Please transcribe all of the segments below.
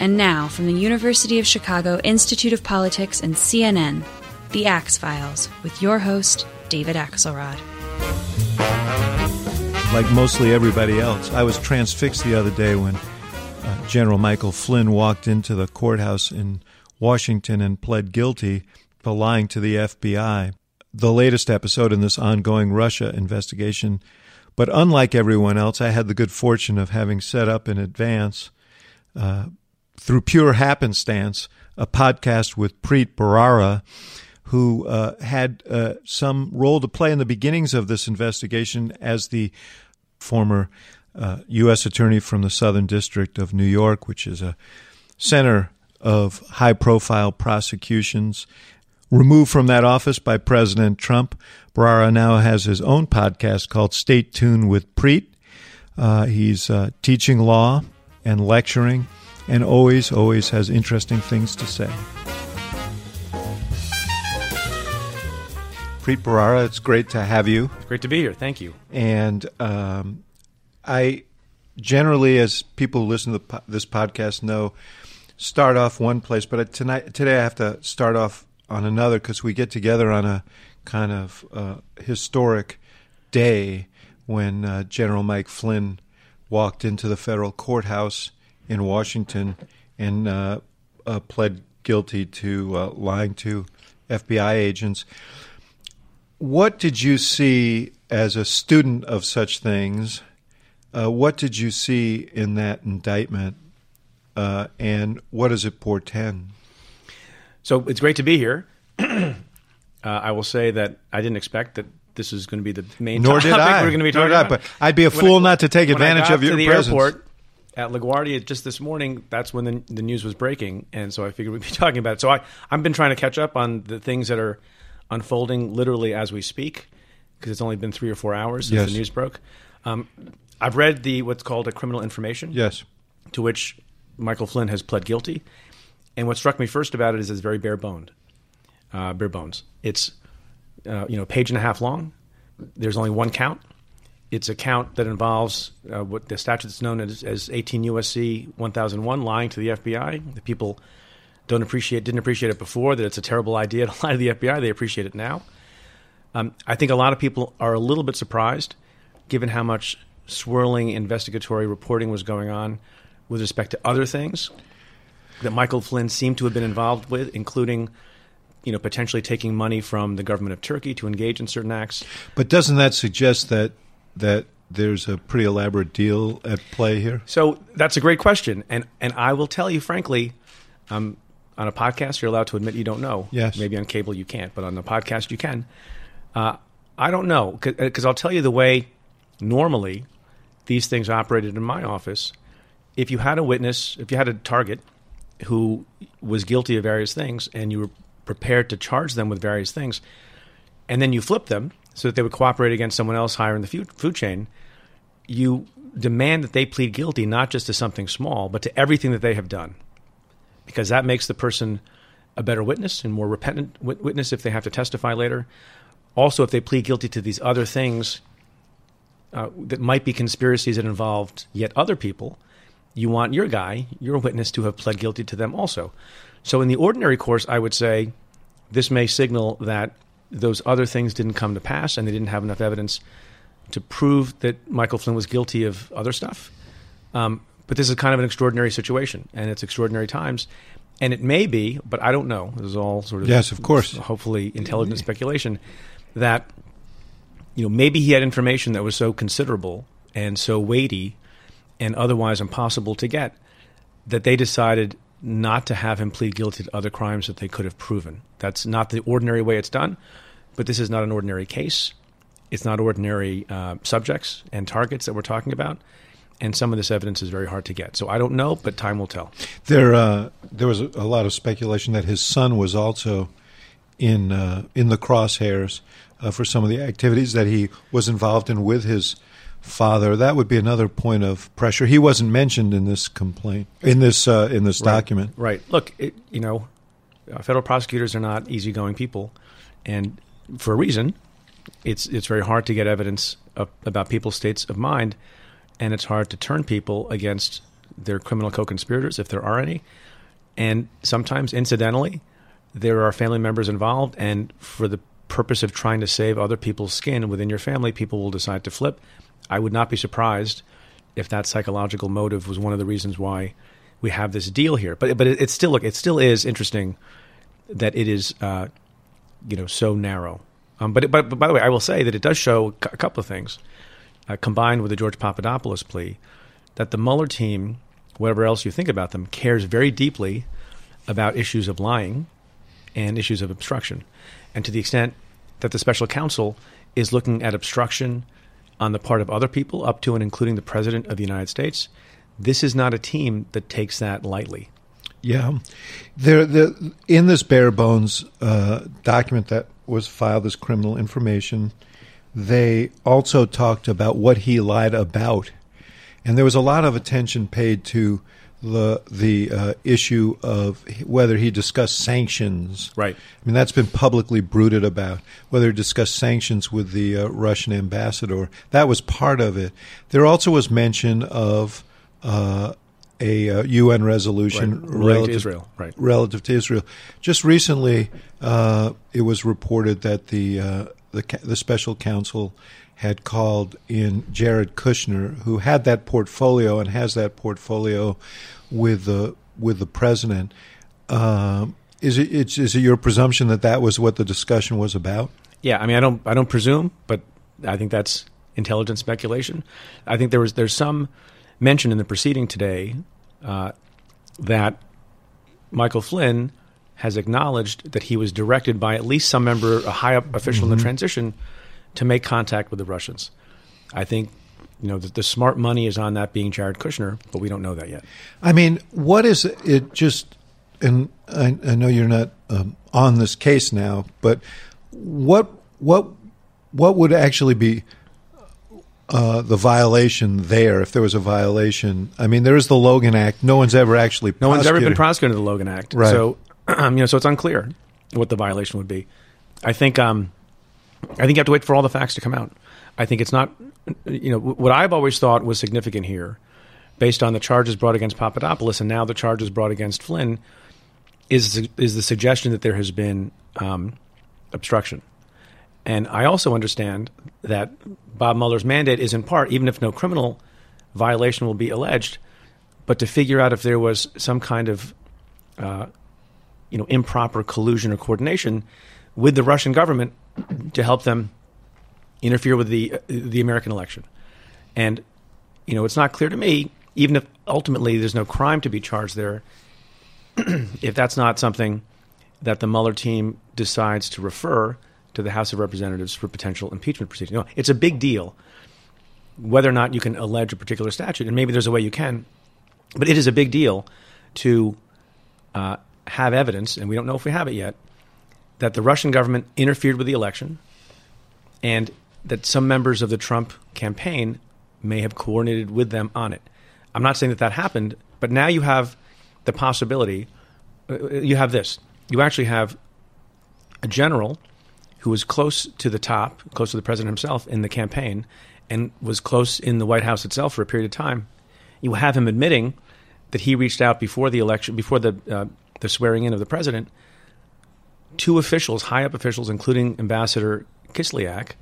And now, from the University of Chicago Institute of Politics and CNN, The Axe Files, with your host, David Axelrod. Like mostly everybody else, I was transfixed the other day when uh, General Michael Flynn walked into the courthouse in Washington and pled guilty for lying to the FBI. The latest episode in this ongoing Russia investigation. But unlike everyone else, I had the good fortune of having set up in advance, uh, through pure happenstance, a podcast with Preet Bharara, who uh, had uh, some role to play in the beginnings of this investigation as the former U.S. Uh, attorney from the Southern District of New York, which is a center of high profile prosecutions. Removed from that office by President Trump, Bharara now has his own podcast called Stay Tuned with Preet. Uh, he's uh, teaching law and lecturing, and always, always has interesting things to say. Preet Bharara, it's great to have you. It's great to be here. Thank you. And um, I generally, as people who listen to this podcast know, start off one place, but tonight today I have to start off on another because we get together on a kind of uh, historic day when uh, General Mike Flynn walked into the federal courthouse in Washington and uh, uh pled guilty to uh, lying to FBI agents. What did you see as a student of such things? Uh, what did you see in that indictment uh, and what does it portend? So it's great to be here. uh, I will say that I didn't expect that this is going to be the main Nor topic did I. we're going to be Nor talking did I, about. but I'd be a fool I, not to take advantage of your to the presence. airport at LaGuardia just this morning. That's when the, the news was breaking, and so I figured we'd be talking about it. So I, I've been trying to catch up on the things that are unfolding literally as we speak because it's only been three or four hours since yes. the news broke. Um, I've read the what's called a criminal information. Yes. To which Michael Flynn has pled guilty. And what struck me first about it is it's very bare boned, uh, bare bones. It's uh, you know page and a half long. There's only one count. It's a count that involves uh, what the statute is known as, as 18 USC 1001, lying to the FBI. The people don't appreciate, didn't appreciate it before. That it's a terrible idea to lie to the FBI. They appreciate it now. Um, I think a lot of people are a little bit surprised, given how much swirling investigatory reporting was going on with respect to other things that Michael Flynn seemed to have been involved with, including you know potentially taking money from the government of Turkey to engage in certain acts. But doesn't that suggest that that there's a pretty elaborate deal at play here? So that's a great question, and and I will tell you frankly, um, on a podcast you're allowed to admit you don't know. Yes. Maybe on cable you can't, but on the podcast you can. Uh, I don't know because I'll tell you the way normally these things operated in my office. If you had a witness, if you had a target who was guilty of various things and you were prepared to charge them with various things, and then you flip them so that they would cooperate against someone else higher in the food chain, you demand that they plead guilty not just to something small, but to everything that they have done. Because that makes the person a better witness and more repentant witness if they have to testify later. Also, if they plead guilty to these other things uh, that might be conspiracies that involved yet other people, you want your guy, your witness, to have pled guilty to them also. So, in the ordinary course, I would say this may signal that those other things didn't come to pass and they didn't have enough evidence to prove that Michael Flynn was guilty of other stuff. Um, but this is kind of an extraordinary situation and it's extraordinary times. And it may be, but I don't know. This is all sort of yes, of course, hopefully intelligent speculation that you know maybe he had information that was so considerable and so weighty and otherwise impossible to get that they decided not to have him plead guilty to other crimes that they could have proven. That's not the ordinary way it's done, but this is not an ordinary case. It's not ordinary uh, subjects and targets that we're talking about. And some of this evidence is very hard to get. So I don't know, but time will tell. There, uh, there was a, lot of speculation that his son was also in uh, in the crosshairs uh, for some of the activities that he was involved in with his father. That would be another point of pressure. He wasn't mentioned in this complaint, in this uh, in this right. document. Right. Look, it, you know, uh, federal prosecutors are not easygoing people, and for a reason, it's it's very hard to get evidence of, about people's states of mind, and it's hard to turn people against their criminal co-conspirators, if there are any, and sometimes incidentally, there are family members involved, and for the purpose of trying to save other people's skin within your family, people will decide to flip. I would not be surprised if that psychological motive was one of the reasons why we have this deal here. But but it, still look, it still is interesting that it is uh, you know so narrow. Um, but, but but by the way, I will say that it does show a couple of things uh, combined with the George Papadopoulos plea that the Mueller team, whatever else you think about them, cares very deeply about issues of lying and issues of obstruction. And to the extent that the special counsel is looking at obstruction on the part of other people, up to and including the President of the United States, this is not a team that takes that lightly. Yeah. In this bare bones uh, document that was filed as criminal information, they also talked about what he lied about. And there was a lot of attention paid to the the uh, issue of whether he discussed sanctions. Right. I mean, that's been publicly bruited about. Whether he discussed sanctions with the uh, Russian ambassador. That was part of it. There also was mention of uh, a uh, UN resolution right. relative to Israel. Right. Relative to Israel. Just recently, uh, it was reported that the uh, the, the special counsel had called in Jared Kushner, who had that portfolio and has that portfolio with the with the president. Um, is it it's, is it your presumption that that was what the discussion was about? Yeah, I mean, I don't I don't presume, but I think that's intelligent speculation. I think there was there's some mention in the proceeding today uh, that Michael Flynn has acknowledged that he was directed by at least some member, a high up official mm-hmm. in the mm-hmm. transition, to make contact with the Russians. I think you know the, the, smart money is on that being Jared Kushner, but we don't know that yet. I mean, what is it? Just and I, I know you're not um, on this case now, but what what what would actually be uh, the violation there if there was a violation? I mean, there is the Logan Act. No one's ever actually no one's ever been prosecuted under the Logan Act, right? So you know, so it's unclear what the violation would be. I think um, I think you have to wait for all the facts to come out. I think it's not, you know, what I've always thought was significant here, based on the charges brought against Papadopoulos and now the charges brought against Flynn, is is the suggestion that there has been um, obstruction. And I also understand that Bob Mueller's mandate is in part, even if no criminal violation will be alleged, but to figure out if there was some kind of, uh, you know, improper collusion or coordination with the Russian government to help them interfere with the the American election. And you know, it's not clear to me, even if ultimately there's no crime to be charged there, if that's not something that the Mueller team decides to refer to the House of Representatives for potential impeachment proceedings. No, it's a big deal whether or not you can allege a particular statute, and maybe there's a way you can, but it is a big deal to uh, have evidence, and we don't know if we have it yet, that the Russian government interfered with the election and that some members of the Trump campaign may have coordinated with them on it. I'm not saying that that happened, but now you have the possibility. Uh, you have this. You actually have a general who was close to the top, close to the president himself in the campaign, and was close in the White House itself for a period of time. You have him admitting that he reached out before the election, before the uh, the swearing in of the president, two officials, high up officials, including Ambassador Kislyak,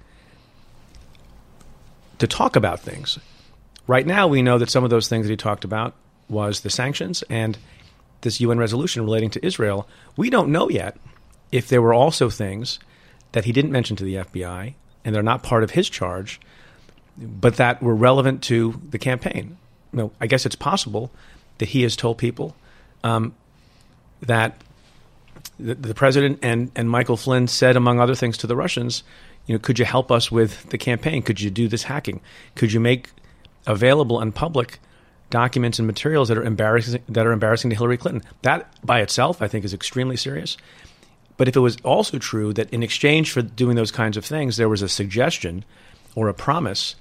to talk about things. Right now, we know that some of those things that he talked about was the sanctions and this UN resolution relating to Israel. We don't know yet if there were also things that he didn't mention to the FBI and they're not part of his charge, but that were relevant to the campaign. You know, I guess it's possible that he has told people um, that the, president and, and Michael Flynn said, among other things, to the Russians, you know, could you help us with the campaign? Could you do this hacking? Could you make available and public documents and materials that are embarrassing that are embarrassing to Hillary Clinton? That by itself, I think, is extremely serious. But if it was also true that in exchange for doing those kinds of things, there was a suggestion or a promise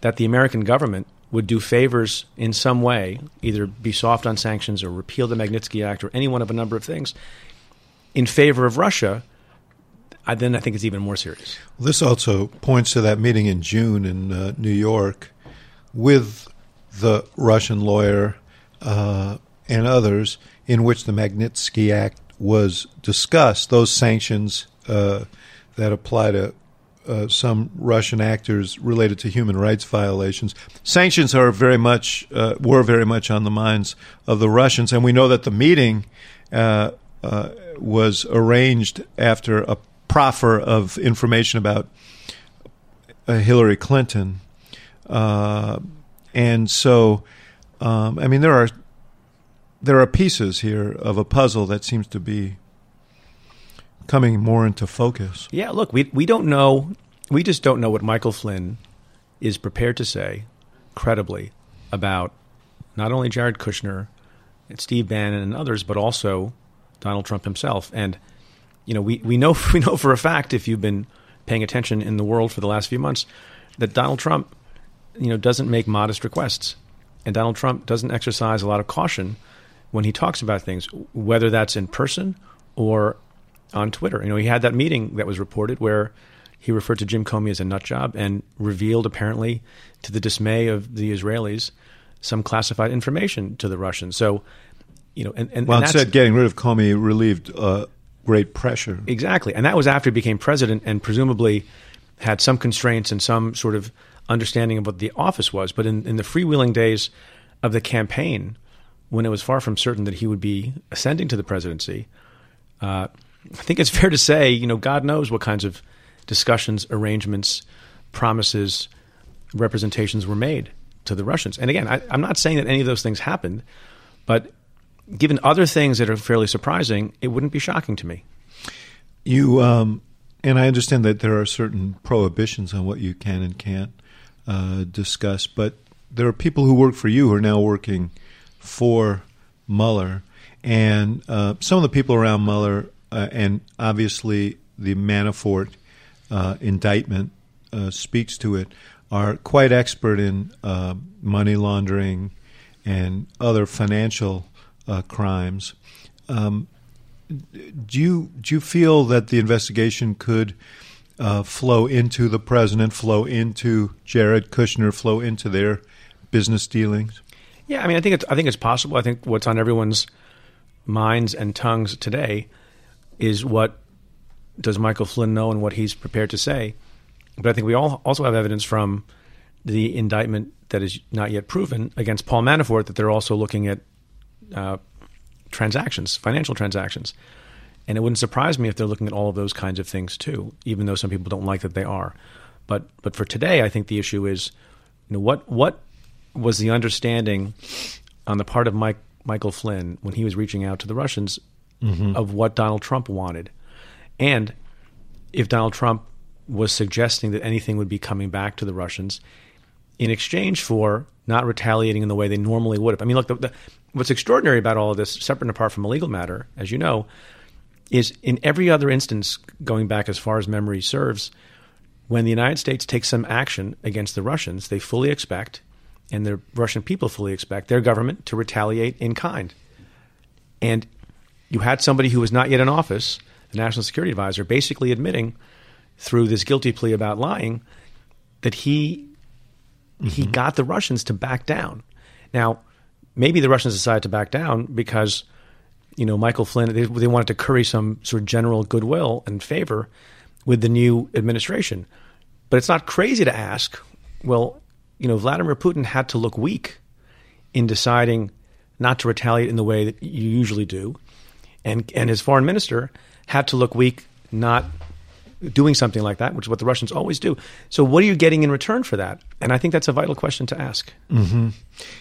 that the American government would do favors in some way, either be soft on sanctions or repeal the Magnitsky Act or any one of a number of things, in favor of Russia, I, then I think it's even more serious. This also points to that meeting in June in uh, New York with the Russian lawyer uh, and others in which the Magnitsky Act was discussed, those sanctions uh, that apply to uh, some Russian actors related to human rights violations. Sanctions are very much uh, were very much on the minds of the Russians, and we know that the meeting uh, uh was arranged after a proffer of information about uh, Hillary Clinton, uh, and so um, I mean there are there are pieces here of a puzzle that seems to be coming more into focus. Yeah, look, we we don't know. We just don't know what Michael Flynn is prepared to say credibly about not only Jared Kushner and Steve Bannon and others, but also Donald Trump himself. And you know, we, we know we know for a fact if you've been paying attention in the world for the last few months that Donald Trump, you know, doesn't make modest requests, and Donald Trump doesn't exercise a lot of caution when he talks about things, whether that's in person or on Twitter. You know, he had that meeting that was reported where he referred to Jim Comey as a nut job and revealed, apparently, to the dismay of the Israelis, some classified information to the Russians. So, you know, and, and well, and said getting rid of Comey relieved uh, great pressure. Exactly, and that was after he became president, and presumably had some constraints and some sort of understanding of what the office was. But in, in the freewheeling days of the campaign, when it was far from certain that he would be ascending to the presidency, uh, I think it's fair to say, you know, God knows what kinds of discussions, arrangements, promises, representations were made to the Russians. And again, I, I'm not saying that any of those things happened, but given other things that are fairly surprising, it wouldn't be shocking to me. You um, and I understand that there are certain prohibitions on what you can and can't uh, discuss, but there are people who work for you who are now working for Mueller, and uh, some of the people around Mueller, uh, and obviously the Manafort uh, indictment uh, speaks to it, are quite expert in uh, money laundering and other financial crimes. Um, do you do you feel that the investigation could uh, flow into the president, flow into Jared Kushner, flow into their business dealings? Yeah, I mean, I think it's I think it's possible. I think what's on everyone's minds and tongues today is what does Michael Flynn know and what he's prepared to say. But I think we all also have evidence from the indictment that is not yet proven against Paul Manafort that they're also looking at uh, transactions, financial transactions. And it wouldn't surprise me if they're looking at all of those kinds of things too, even though some people don't like that they are. But but for today, I think the issue is, you know, what what was the understanding on the part of Mike Michael Flynn when he was reaching out to the Russians mm-hmm. of what Donald Trump wanted, and if Donald Trump was suggesting that anything would be coming back to the Russians in exchange for not retaliating in the way they normally would have. I mean, look, the, the, what's extraordinary about all of this, separate and apart from a legal matter, as you know, is in every other instance, going back as far as memory serves, when the United States takes some action against the Russians, they fully expect, and the Russian people fully expect, their government to retaliate in kind. And you had somebody who was not yet in office, the national security advisor, basically admitting through this guilty plea about lying that he mm-hmm. he got the Russians to back down. Now, maybe the Russians decided to back down because, you know, Michael Flynn, they, they wanted to curry some sort of general goodwill and favor with the new administration. But it's not crazy to ask, well, you know, Vladimir Putin had to look weak in deciding not to retaliate in the way that you usually do. And, and his foreign minister had to look weak not doing something like that, which is what the Russians always do. So, what are you getting in return for that? And I think that's a vital question to ask. Mm-hmm.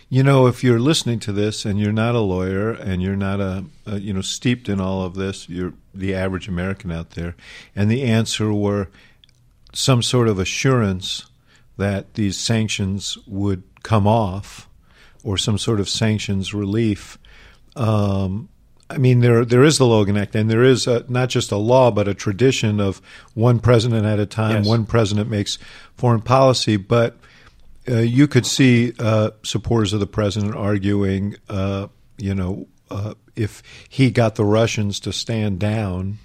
You know, if you're listening to this and you're not a lawyer and you're not a, a, you know steeped in all of this, you're the average American out there, and the answer were some sort of assurance that these sanctions would come off, or some sort of sanctions relief. Um, I mean, there there is the Logan Act, and there is a, not just a law, but a tradition of one president at a time. Yes. One president makes foreign policy, but uh, you could see uh, supporters of the president arguing, uh, you know, uh, if he got the Russians to stand down,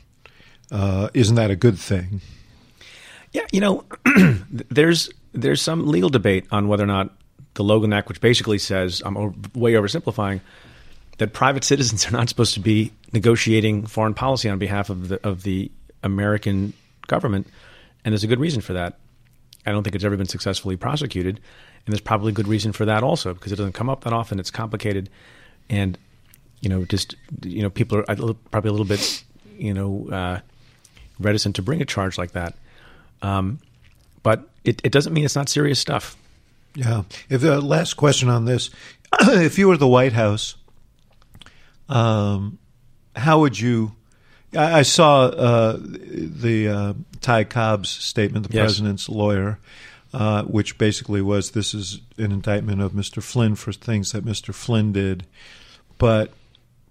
uh, isn't that a good thing? Yeah, you know, there's there's some legal debate on whether or not the Logan Act, which basically says, I'm way oversimplifying, that private citizens are not supposed to be negotiating foreign policy on behalf of the of the American government, and there's a good reason for that. I don't think it's ever been successfully prosecuted, and there's probably a good reason for that also because it doesn't come up that often. It's complicated, and you know, just you know, people are probably a little bit, you know, uh, reticent to bring a charge like that. Um, but it, it doesn't mean it's not serious stuff. Yeah. If uh, last question on this, if you were the White House, um, how would you? I, I saw uh, the uh, Ty Cobb's statement, the yes. president's lawyer, uh, which basically was this is an indictment of Mr. Flynn for things that Mr. Flynn did, but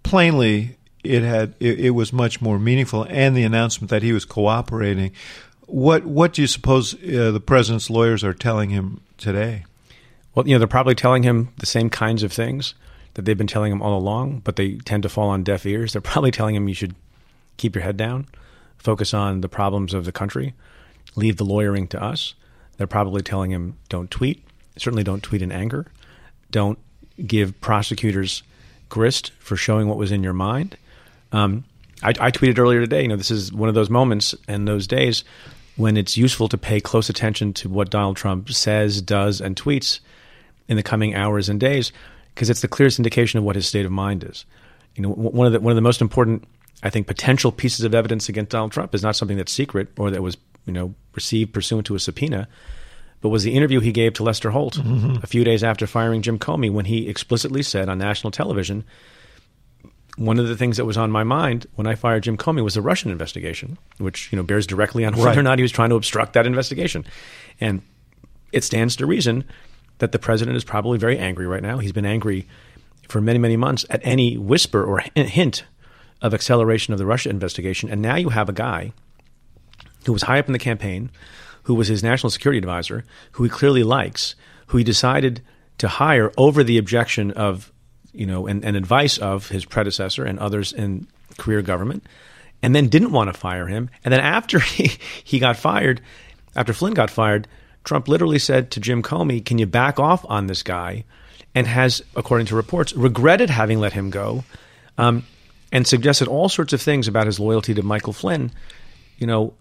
plainly it had it, it, was much more meaningful, and the announcement that he was cooperating. What what do you suppose uh, the president's lawyers are telling him today? Well, you know, they're probably telling him the same kinds of things that they've been telling him all along, but they tend to fall on deaf ears. They're probably telling him you should keep your head down, focus on the problems of the country, leave the lawyering to us. They're probably telling him don't tweet. Certainly don't tweet in anger. Don't give prosecutors grist for showing what was in your mind. Um, I, I, tweeted earlier today, you know, this is one of those moments and those days when it's useful to pay close attention to what Donald Trump says, does, and tweets in the coming hours and days, because it's the clearest indication of what his state of mind is. You know, one of the one of the most important, I think, potential pieces of evidence against Donald Trump is not something that's secret or that was, you know, received pursuant to a subpoena, but was the interview he gave to Lester Holt mm-hmm. a few days after firing Jim Comey when he explicitly said on national television, one of the things that was on my mind when I fired Jim Comey was the Russian investigation, which you know bears directly on whether right. or not he was trying to obstruct that investigation. And it stands to reason that the president is probably very angry right now. He's been angry for many, many months at any whisper or hint of acceleration of the Russia investigation. And now you have a guy who was high up in the campaign, who was his national security advisor, who he clearly likes, who he decided to hire over the objection of, you know, and, and advice of his predecessor and others in career government, and then didn't want to fire him. And then after he, he got fired, after Flynn got fired, Trump literally said to Jim Comey, Can you back off on this guy? And has, according to reports, regretted having let him go um, and suggested all sorts of things about his loyalty to Michael Flynn. You know,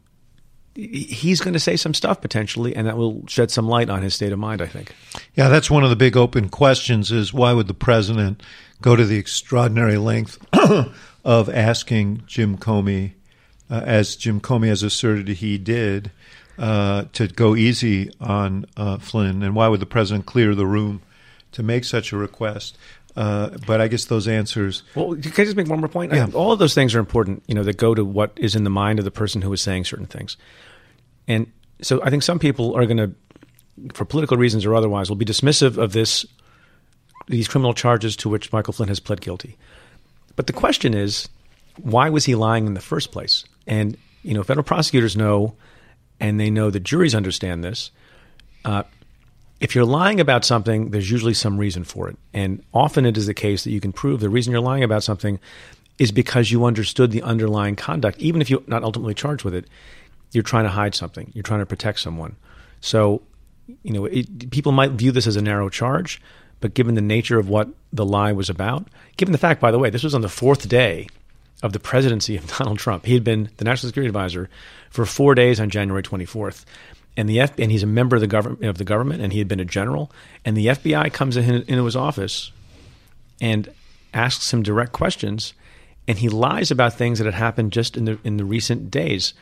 he's going to say some stuff potentially, and that will shed some light on his state of mind. I think. Yeah, that's one of the big open questions: is why would the president go to the extraordinary length of asking Jim Comey, uh, as Jim Comey has asserted he did, uh, to go easy on uh, Flynn, and why would the president clear the room to make such a request? Uh, but I guess those answers. Well, can I just make one more point? Yeah. I, all of those things are important, you know, that go to what is in the mind of the person who is saying certain things. And so I think some people are going to, for political reasons or otherwise, will be dismissive of this these criminal charges to which Michael Flynn has pled guilty. But the question is, why was he lying in the first place? And you know, federal prosecutors know, and they know that juries understand this. Uh, if you're lying about something, there's usually some reason for it, and often it is the case that you can prove the reason you're lying about something is because you understood the underlying conduct, even if you're not ultimately charged with it you're trying to hide something. You're trying to protect someone. So, you know, it, people might view this as a narrow charge, but given the nature of what the lie was about, given the fact, by the way, this was on the fourth day of the presidency of Donald Trump. He had been the national security advisor for four days on January 24th. And the F- and he's a member of the government of the government, and he had been a general. And the FBI comes in, into his office and asks him direct questions, and he lies about things that had happened just in the in the recent days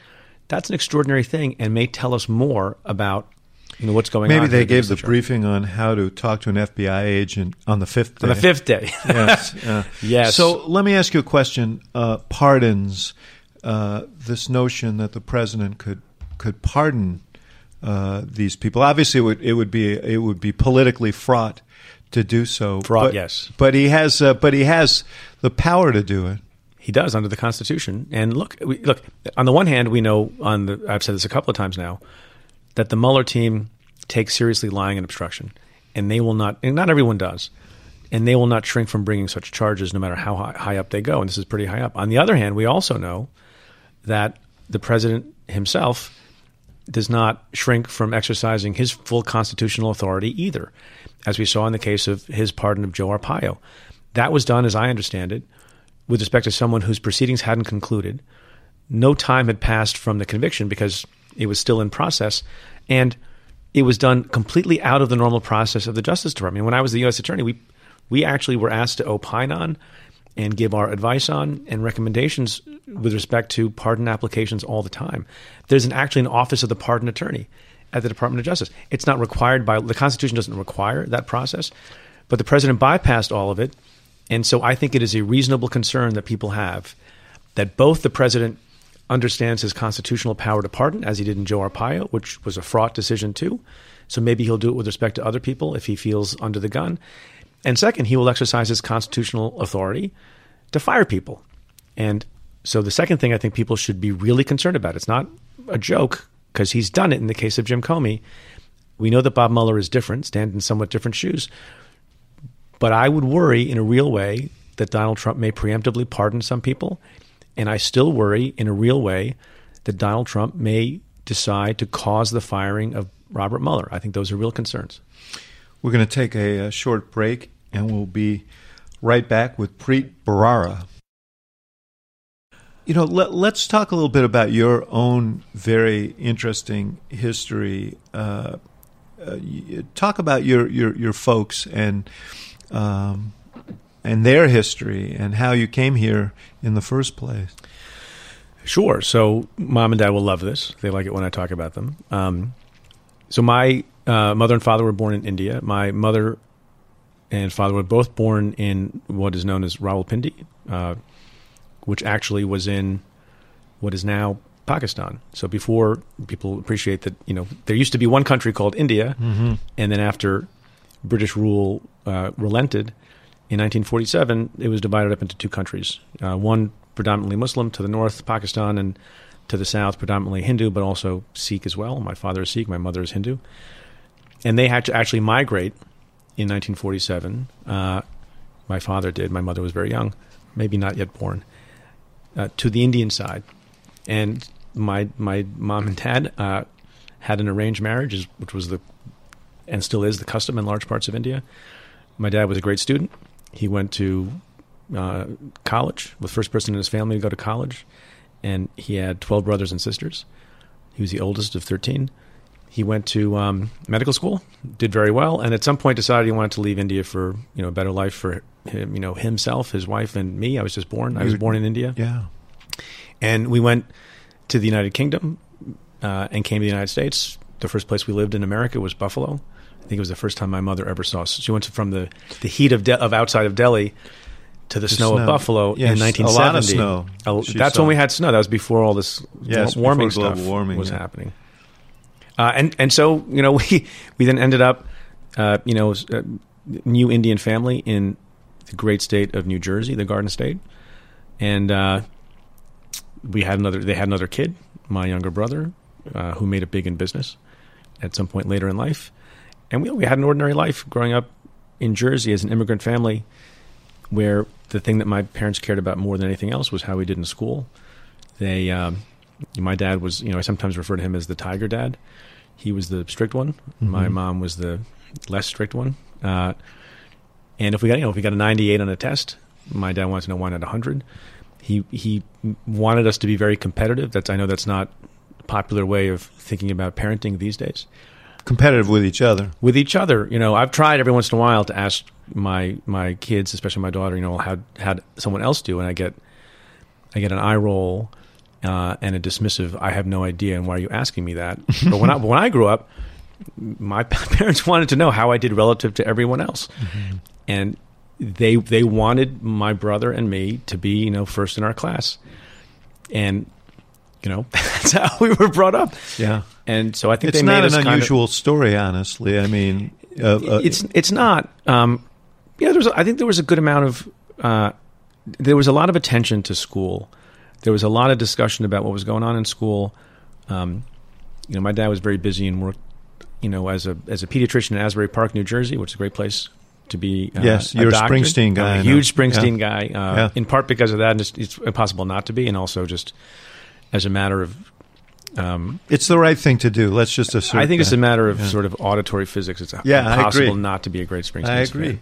that's an extraordinary thing and may tell us more about you know what's going Maybe on. Maybe they gave the briefing on how to talk to an FBI agent on the fifth day. On the fifth day. yes. Uh, yes. So let me ask you a question. Uh, pardons. Uh, this notion that the president could could pardon uh, these people. Obviously, it would, it would be it would be politically fraught to do so. Fraught, but, yes. But he has uh, but he has the power to do it. He does under the Constitution. And look, we, look. On the one hand, we know on the I've said this a couple of times now that the Mueller team takes seriously lying and obstruction, and they will not. And not everyone does, and they will not shrink from bringing such charges, no matter how high, high up they go. And this is pretty high up. On the other hand, we also know that the president himself does not shrink from exercising his full constitutional authority either, as we saw in the case of his pardon of Joe Arpaio. That was done, as I understand it, with respect to someone whose proceedings hadn't concluded. No time had passed from the conviction because it was still in process. And it was done completely out of the normal process of the Justice Department. When I was the U.S. Attorney, we we actually were asked to opine on and give our advice on and recommendations with respect to pardon applications all the time. There's an, actually an office of the pardon attorney at the Department of Justice. It's not required by the Constitution doesn't require that process, but the president bypassed all of it, and so I think it is a reasonable concern that people have that both the president understands his constitutional power to pardon, as he did in Joe Arpaio, which was a fraught decision too. So maybe he'll do it with respect to other people if he feels under the gun. And second, he will exercise his constitutional authority to fire people. And so the second thing I think people should be really concerned about, it's not a joke because he's done it in the case of Jim Comey. We know that Bob Mueller is different, stands in somewhat different shoes. But I would worry in a real way that Donald Trump may preemptively pardon some people and I still worry in a real way that Donald Trump may decide to cause the firing of Robert Mueller. I think those are real concerns. We're going to take a, a short break and we'll be right back with Preet Bharara. You know, let, us talk a little bit about your own very interesting history. Uh, uh, talk about your, your, your folks and um, and their history and how you came here in the first place. Sure. So, mom and dad will love this. They like it when I talk about them. Um, so, my uh, mother and father were born in India. My mother and father were both born in what is known as Rawalpindi, uh, which actually was in what is now Pakistan. So before people appreciate that, you know, there used to be one country called India, mm-hmm. and then after British rule uh, relented, in 1947, it was divided up into two countries. Uh, one predominantly Muslim to the north, Pakistan, and to the south, predominantly Hindu, but also Sikh as well. My father is Sikh, my mother is Hindu. And they had to actually migrate in 1947. Uh, my father did. My mother was very young, maybe not yet born, uh, to the Indian side. And my my mom and dad uh, had an arranged marriage, which was the and still is the custom in large parts of India. My dad was a great student. He went to uh, college, was the first person in his family to go to college, and he had 12 brothers and sisters. He was the oldest of 13. He went to um, medical school, did very well, and at some point decided he wanted to leave India for you know a better life for him, you know himself, his wife, and me. I was just born. I was born in India. Yeah, and we went to the United Kingdom uh, and came to the United States. The first place we lived in America was Buffalo. I think it was the first time my mother ever saw. She went from the, the heat of de- of outside of Delhi to the, the snow, snow, of Buffalo yes, in 1970. A lot of snow. that's saw. when we had snow. That was before all this yes, warming stuff warming, was yeah. happening. Uh, and and so you know we we then ended up uh, you know a new Indian family in the great state of New Jersey, the Garden State, and uh, we had another. They had another kid, my younger brother, uh, who made it big in business at some point later in life and we, we had an ordinary life growing up in Jersey as an immigrant family, where the thing that my parents cared about more than anything else was how we did in school. They, um, my dad was, you know, I sometimes refer to him as the tiger dad. He was the strict one. Mm-hmm. My mom was the less strict one. Uh, and if we got, you know, if we got a 98 on a test, my dad wanted to know why not 100. He he wanted us to be very competitive. That's I know that's not a popular way of thinking about parenting these days competitive with each other. With each other, you know, I've tried every once in a while to ask my my kids, especially my daughter, you know, how how someone else do, and I get I get an eye roll uh, and a dismissive. I have no idea, and why are you asking me that? but when I when I grew up, my parents wanted to know how I did relative to everyone else, mm-hmm. and they they wanted my brother and me to be you know first in our class, and you know that's how we were brought up. Yeah. And so I think it's not an unusual of, story, honestly. I mean, uh, uh, it's it's not. Um, yeah, there was. I think there was a good amount of. Uh, there was a lot of attention to school. There was a lot of discussion about what was going on in school. Um, you know, my dad was very busy and worked. You know, as a as a pediatrician in Asbury Park, New Jersey, which is a great place to be. Uh, yes, you're a, a Springsteen guy. A huge Springsteen yeah. guy. Uh, yeah. In part because of that, and it's, it's, impossible not to be, and also just as a matter of Um, It's the right thing to do. Let's just assert. I think it's a matter of Yeah. sort of auditory physics. It's Yeah, impossible not to be a great Springsteen. I fan. agree.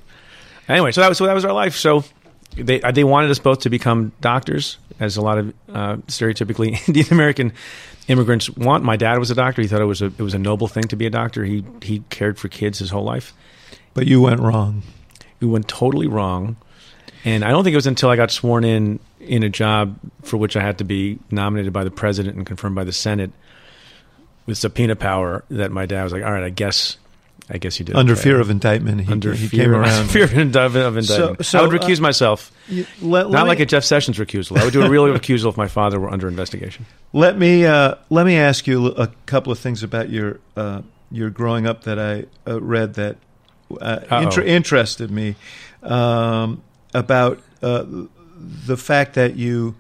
Anyway, so that was so that was our life. So they uh, they wanted us both to become doctors, as a lot of uh, stereotypically Indian American immigrants want. My dad was a doctor. He thought it was a it was a noble thing to be a doctor. He he cared for kids his whole life. But you went wrong. You went totally wrong, and I don't think it was until I got sworn in in a job for which I had to be nominated by the president and confirmed by the Senate with subpoena power that my dad was like, "All right, I guess." I guess you did Under okay." fear of indictment, he, under he fear, came around. fear of indictment. Of indictment. so, I would uh, recuse myself. You- let, let Not me, like a Jeff Sessions recusal. I would do a real recusal if my father were under investigation. Let me uh, let me ask you a couple of things about your uh, your growing up that I uh, read that uh, inter- interested me um, about uh, the fact that you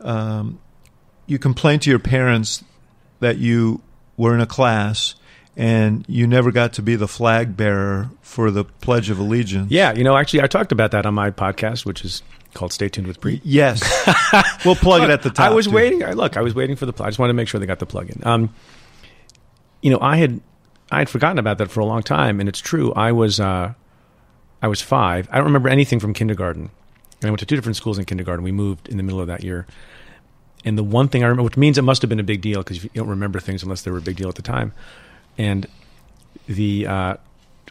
um, you complained to your parents that you were in a class and you never got to be the flag bearer for the Pledge of Allegiance. Yeah, you know, actually, I talked about that on my podcast, which is called "Stay Tuned with Preet." Yes, we'll plug it at the top. I was too. waiting. I, look, I was waiting for the plug. I just wanted to make sure they got the plug in. Um, you know, I had I had forgotten about that for a long time, and it's true. I was uh, I was five. I don't remember anything from kindergarten. And I went to two different schools in kindergarten. We moved in the middle of that year. And the one thing I remember, which means it must have been a big deal because you don't remember things unless they were a big deal at the time. And the uh,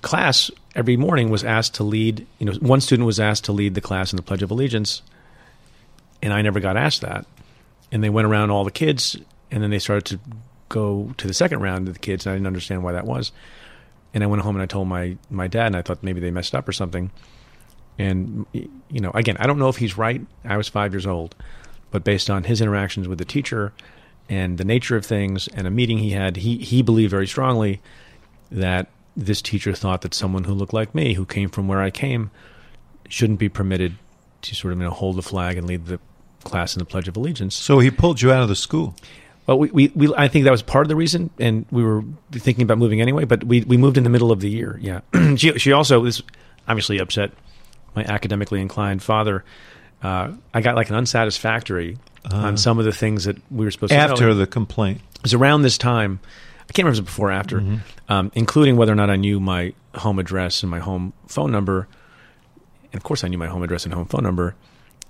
class every morning was asked to lead. You know, one student was asked to lead the class in the Pledge of Allegiance, and I never got asked that. And they went around all the kids, and then they started to go to the second round of the kids, and I didn't understand why that was. And I went home and I told my my dad, and I thought maybe they messed up or something. And you know, again, I don't know if he's right. I was five years old, but based on his interactions with the teacher and the nature of things and a meeting he had, he he believed very strongly that this teacher thought that someone who looked like me, who came from where I came, shouldn't be permitted to sort of you know hold the flag and lead the class in the Pledge of Allegiance. So he pulled you out of the school. Well, we, we, we I think that was part of the reason, and we were thinking about moving anyway. But we, we moved in the middle of the year. Yeah, she she also was obviously upset my academically inclined father. Uh, I got like an unsatisfactory on some of the things that we were supposed to know. Uh-huh. After the complaint. It was around this time. I can't remember if it was before or after, Mm-hmm. um, including whether or not I knew my home address and my home phone number. And of course, I knew my home address and home phone number.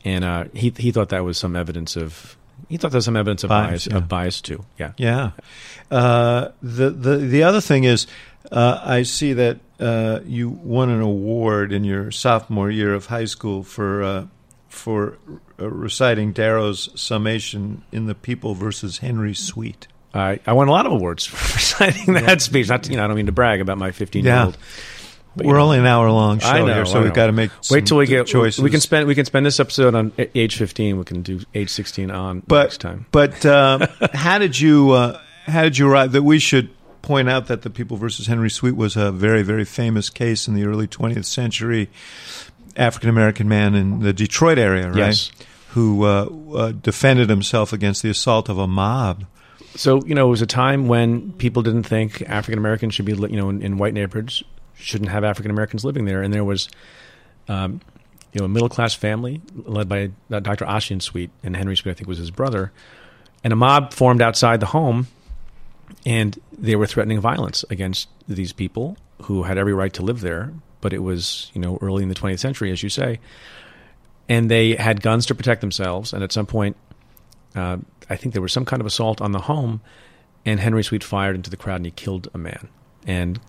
And uh, he he thought that was some evidence of he thought there was some evidence of Bias, bias, yeah. of bias too. Yeah. Yeah. Uh, the the the other thing is, uh, I see that uh, you won an award in your sophomore year of high school for uh, for uh, reciting Darrow's summation in the People versus Henry Sweet. I I won a lot of awards for reciting that speech. Not to- you know I don't mean to brag about my 15 year old. But, We're know, only an hour long show know, here, so we've got to make Wait till we get choices. We can spend we can spend this episode on age 15. We can do age 16 on but next time. but uh, how did you uh, how did you arrive that we should point out that the People versus Henry Sweet was a very very famous case in the early 20th century African American man in the Detroit area right Yes. who uh, uh, defended himself against the assault of a mob So you know, it was a time when people didn't think African Americans should be, you know, in, in white neighborhoods shouldn't have African Americans living there, and there was, um, you know, a middle class family led by uh, Dr. Ossian Sweet and Henry Sweet, I think was his brother, and a mob formed outside the home, and they were threatening violence against these people who had every right to live there, but it was you know early in the 20th century, as you say, and they had guns to protect themselves, and at some point uh, I think there was some kind of assault on the home, and Henry Sweet fired into the crowd and he killed a man. And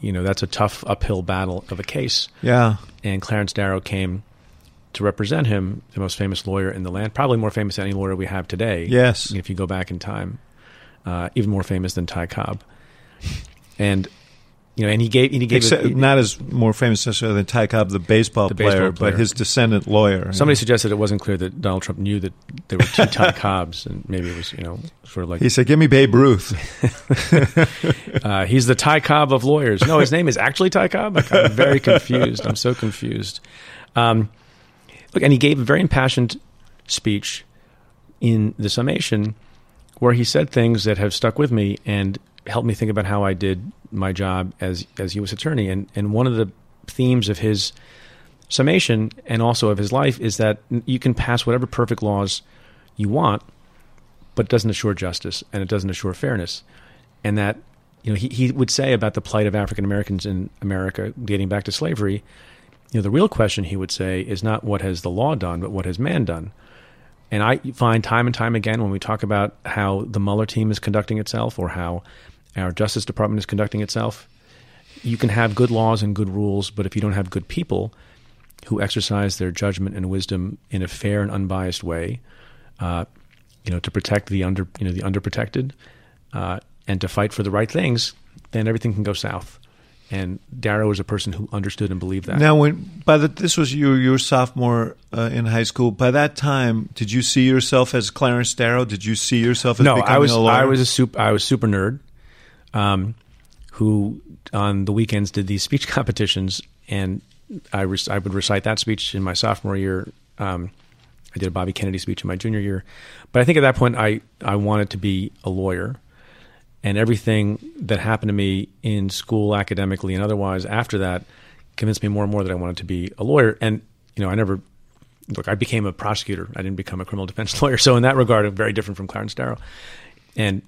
you know that's a tough uphill battle of a case. yeah And Clarence Darrow came to represent him, the most famous lawyer in the land, probably more famous than any lawyer we have today. Yes. if you go back in time, uh, even more famous than Ty Cobb. And you know, and he gave and he gave Except, it, not as more famous necessarily than Ty Cobb the baseball, The baseball player, player. but his descendant lawyer Somebody suggested it wasn't clear that Donald Trump knew that there were two Ty Cobbs, and maybe it was you know sort of like he said give me Babe Ruth Uh, he's the Ty Cobb of lawyers. No, his name is actually Ty Cobb. I'm very confused. I'm so confused. Um, look, and he gave a very impassioned speech in the summation where he said things that have stuck with me and helped me think about how I did my job as as U.S. attorney. And and one of the themes of his summation and also of his life is that you can pass whatever perfect laws you want, but it doesn't assure justice and it doesn't assure fairness. And that, you know, he, he would say about the plight of African Americans in America dating back to slavery, you know, the real question he would say is not what has the law done, but what has man done. And I find time and time again when we talk about how the Mueller team is conducting itself or how our Justice Department is conducting itself, you can have good laws and good rules, but if you don't have good people who exercise their judgment and wisdom in a fair and unbiased way, uh, you know, to protect the under, you know, the underprotected, uh, and to fight for the right things, then everything can go south. And Darrow was a person who understood and believed that. Now, when by the this was your you were sophomore uh, in high school. By that time, did you see yourself as Clarence Darrow? Did you see yourself as no, becoming I was a lawyer? I was a super I was super nerd, um, who on the weekends did these speech competitions, and I re- I would recite that speech in my sophomore year. Um, I did a Bobby Kennedy speech in my junior year, but I think at that point I I wanted to be a lawyer, and everything that happened to me in school, academically and otherwise, after that, convinced me more and more that I wanted to be a lawyer. And you know, I never look. I became a prosecutor. I didn't become a criminal defense lawyer. So in that regard, I'm very different from Clarence Darrow. And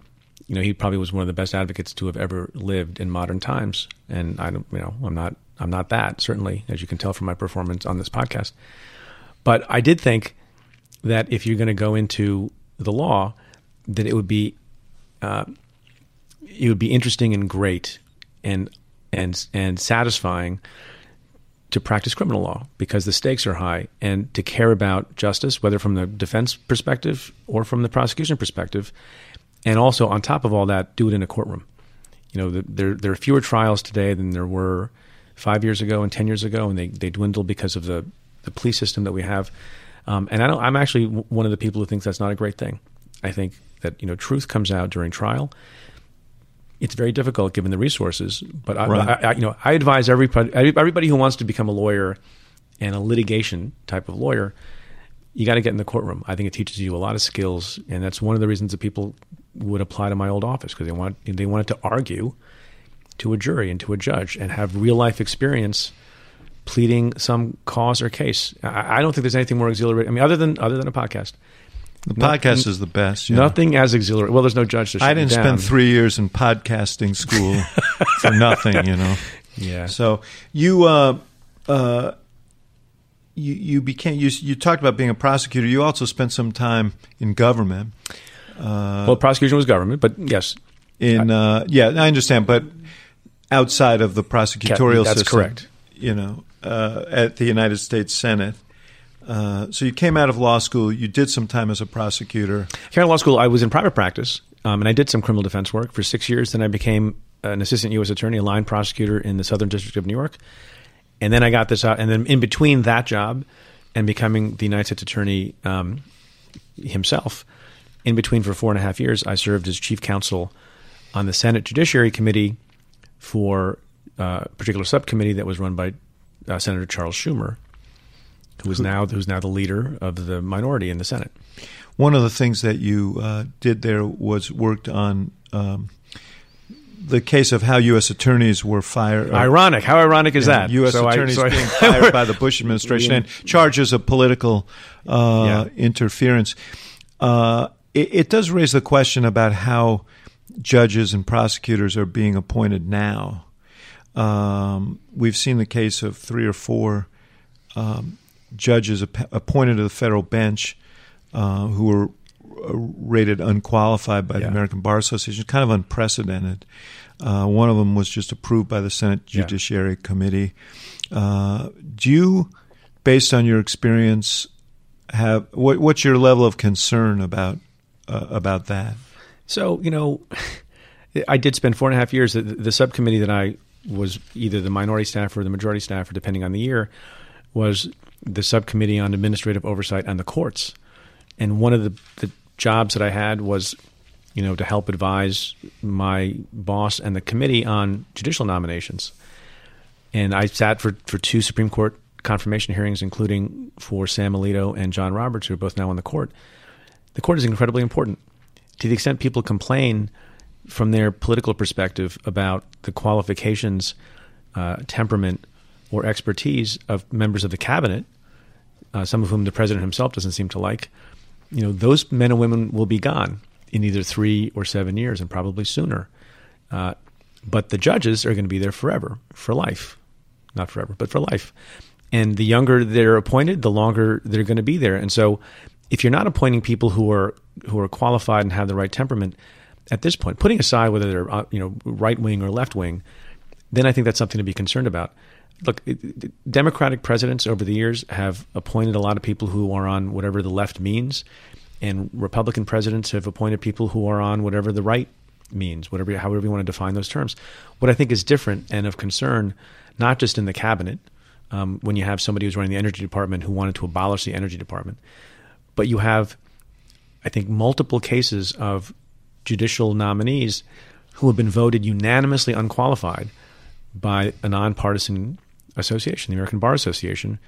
you know, he probably was one of the best advocates to have ever lived in modern times. And I don't, you know, I'm not, I'm not that certainly, as you can tell from my performance on this podcast. But I did think that if you're going to go into the law, that it would be, uh, it would be interesting and great, and and and satisfying to practice criminal law because the stakes are high, and to care about justice, whether from the defense perspective or from the prosecution perspective, and also on top of all that, do it in a courtroom. You know, the, there there are fewer trials today than there were five years ago and ten years ago, and they they dwindle because of the the police system that we have. Um, and I don't, I'm actually one of the people who thinks that's not a great thing. I think that you know truth comes out during trial. It's very difficult given the resources, but I, Right. I, I, you know I advise everybody everybody who wants to become a lawyer and a litigation type of lawyer, you got to get in the courtroom. I think it teaches you a lot of skills, and that's one of the reasons that people would apply to my old office because they want they wanted to argue to a jury and to a judge and have real life experience pleading some cause or case. I, I don't think there's anything more exhilarating. I mean, other than other than a podcast, the podcast is the best. yeah. nothing as exhilarating. Well, there's no judge to. Shut I didn't spend three years in podcasting school for nothing, you know. Yeah. So you uh, uh, you you became you you talked about being a prosecutor. You also spent some time in government. well, prosecution was government, but yes, In uh, yeah, I understand, but outside of the prosecutorial That's system, correct. You know, uh, at the United States Senate. Uh, so you came out of law school. You did some time as a prosecutor. Here in law school, I was in private practice, um, and I did some criminal defense work for six years. Then I became an assistant U.S. attorney, a line prosecutor in the Southern District of New York, and then I got this out. And then in between that job and becoming the United States attorney um, himself, in between for four and a half years, I served as chief counsel on the Senate Judiciary Committee for uh, a particular subcommittee that was run by uh, Senator Charles Schumer, who is now who's now the leader of the minority in the Senate. One of the things that you uh, did there was worked on um, the case of how U.S. attorneys were fired. Ironic. How ironic is that? U.S. So I- attorneys so I- being fired by the Bush administration and charges of political uh, Yeah. interference. Uh, it, it does raise the question about how judges and prosecutors are being appointed now. Um, we've seen the case of three or four um, judges ap- appointed to the federal bench uh, who were uh, rated unqualified by the American Bar Association. Kind of unprecedented. Uh, one of them was just approved by the Senate Yeah. Judiciary Committee. Uh, do you, based on your experience, have what, what's your level of concern about uh, about that? So you know, I did spend four and a half years. The, the subcommittee that I was either the minority staff or the majority staff, or depending on the year, was the subcommittee on administrative oversight on the courts. And one of the, the jobs that I had was, you know, to help advise my boss and the committee on judicial nominations. And I sat for, for two Supreme Court confirmation hearings, including for Sam Alito and John Roberts, who are both now on the court. The court is incredibly important. To the extent people complain from their political perspective about the qualifications, uh, temperament, or expertise of members of the cabinet, uh, some of whom the president himself doesn't seem to like, you know, those men and women will be gone. in either three or seven years, and probably sooner. Uh, but the judges are going to be there forever, for life, not forever, but for life. And the younger they're appointed, the longer they're going to be there. And so, if you're not appointing people who are who are qualified and have the right temperament, at this point, putting aside whether they're uh, you know right wing or left wing, then I think that's something to be concerned about. Look, Democratic presidents over the years have appointed a lot of people who are on whatever the left means, and Republican presidents have appointed people who are on whatever the right means, whatever however you want to define those terms. What I think is different and of concern, not just in the cabinet, um, when you have somebody who's running the energy department who wanted to abolish the energy department, but you have, I think, multiple cases of judicial nominees who have been voted unanimously unqualified by a nonpartisan association, the American Bar Association.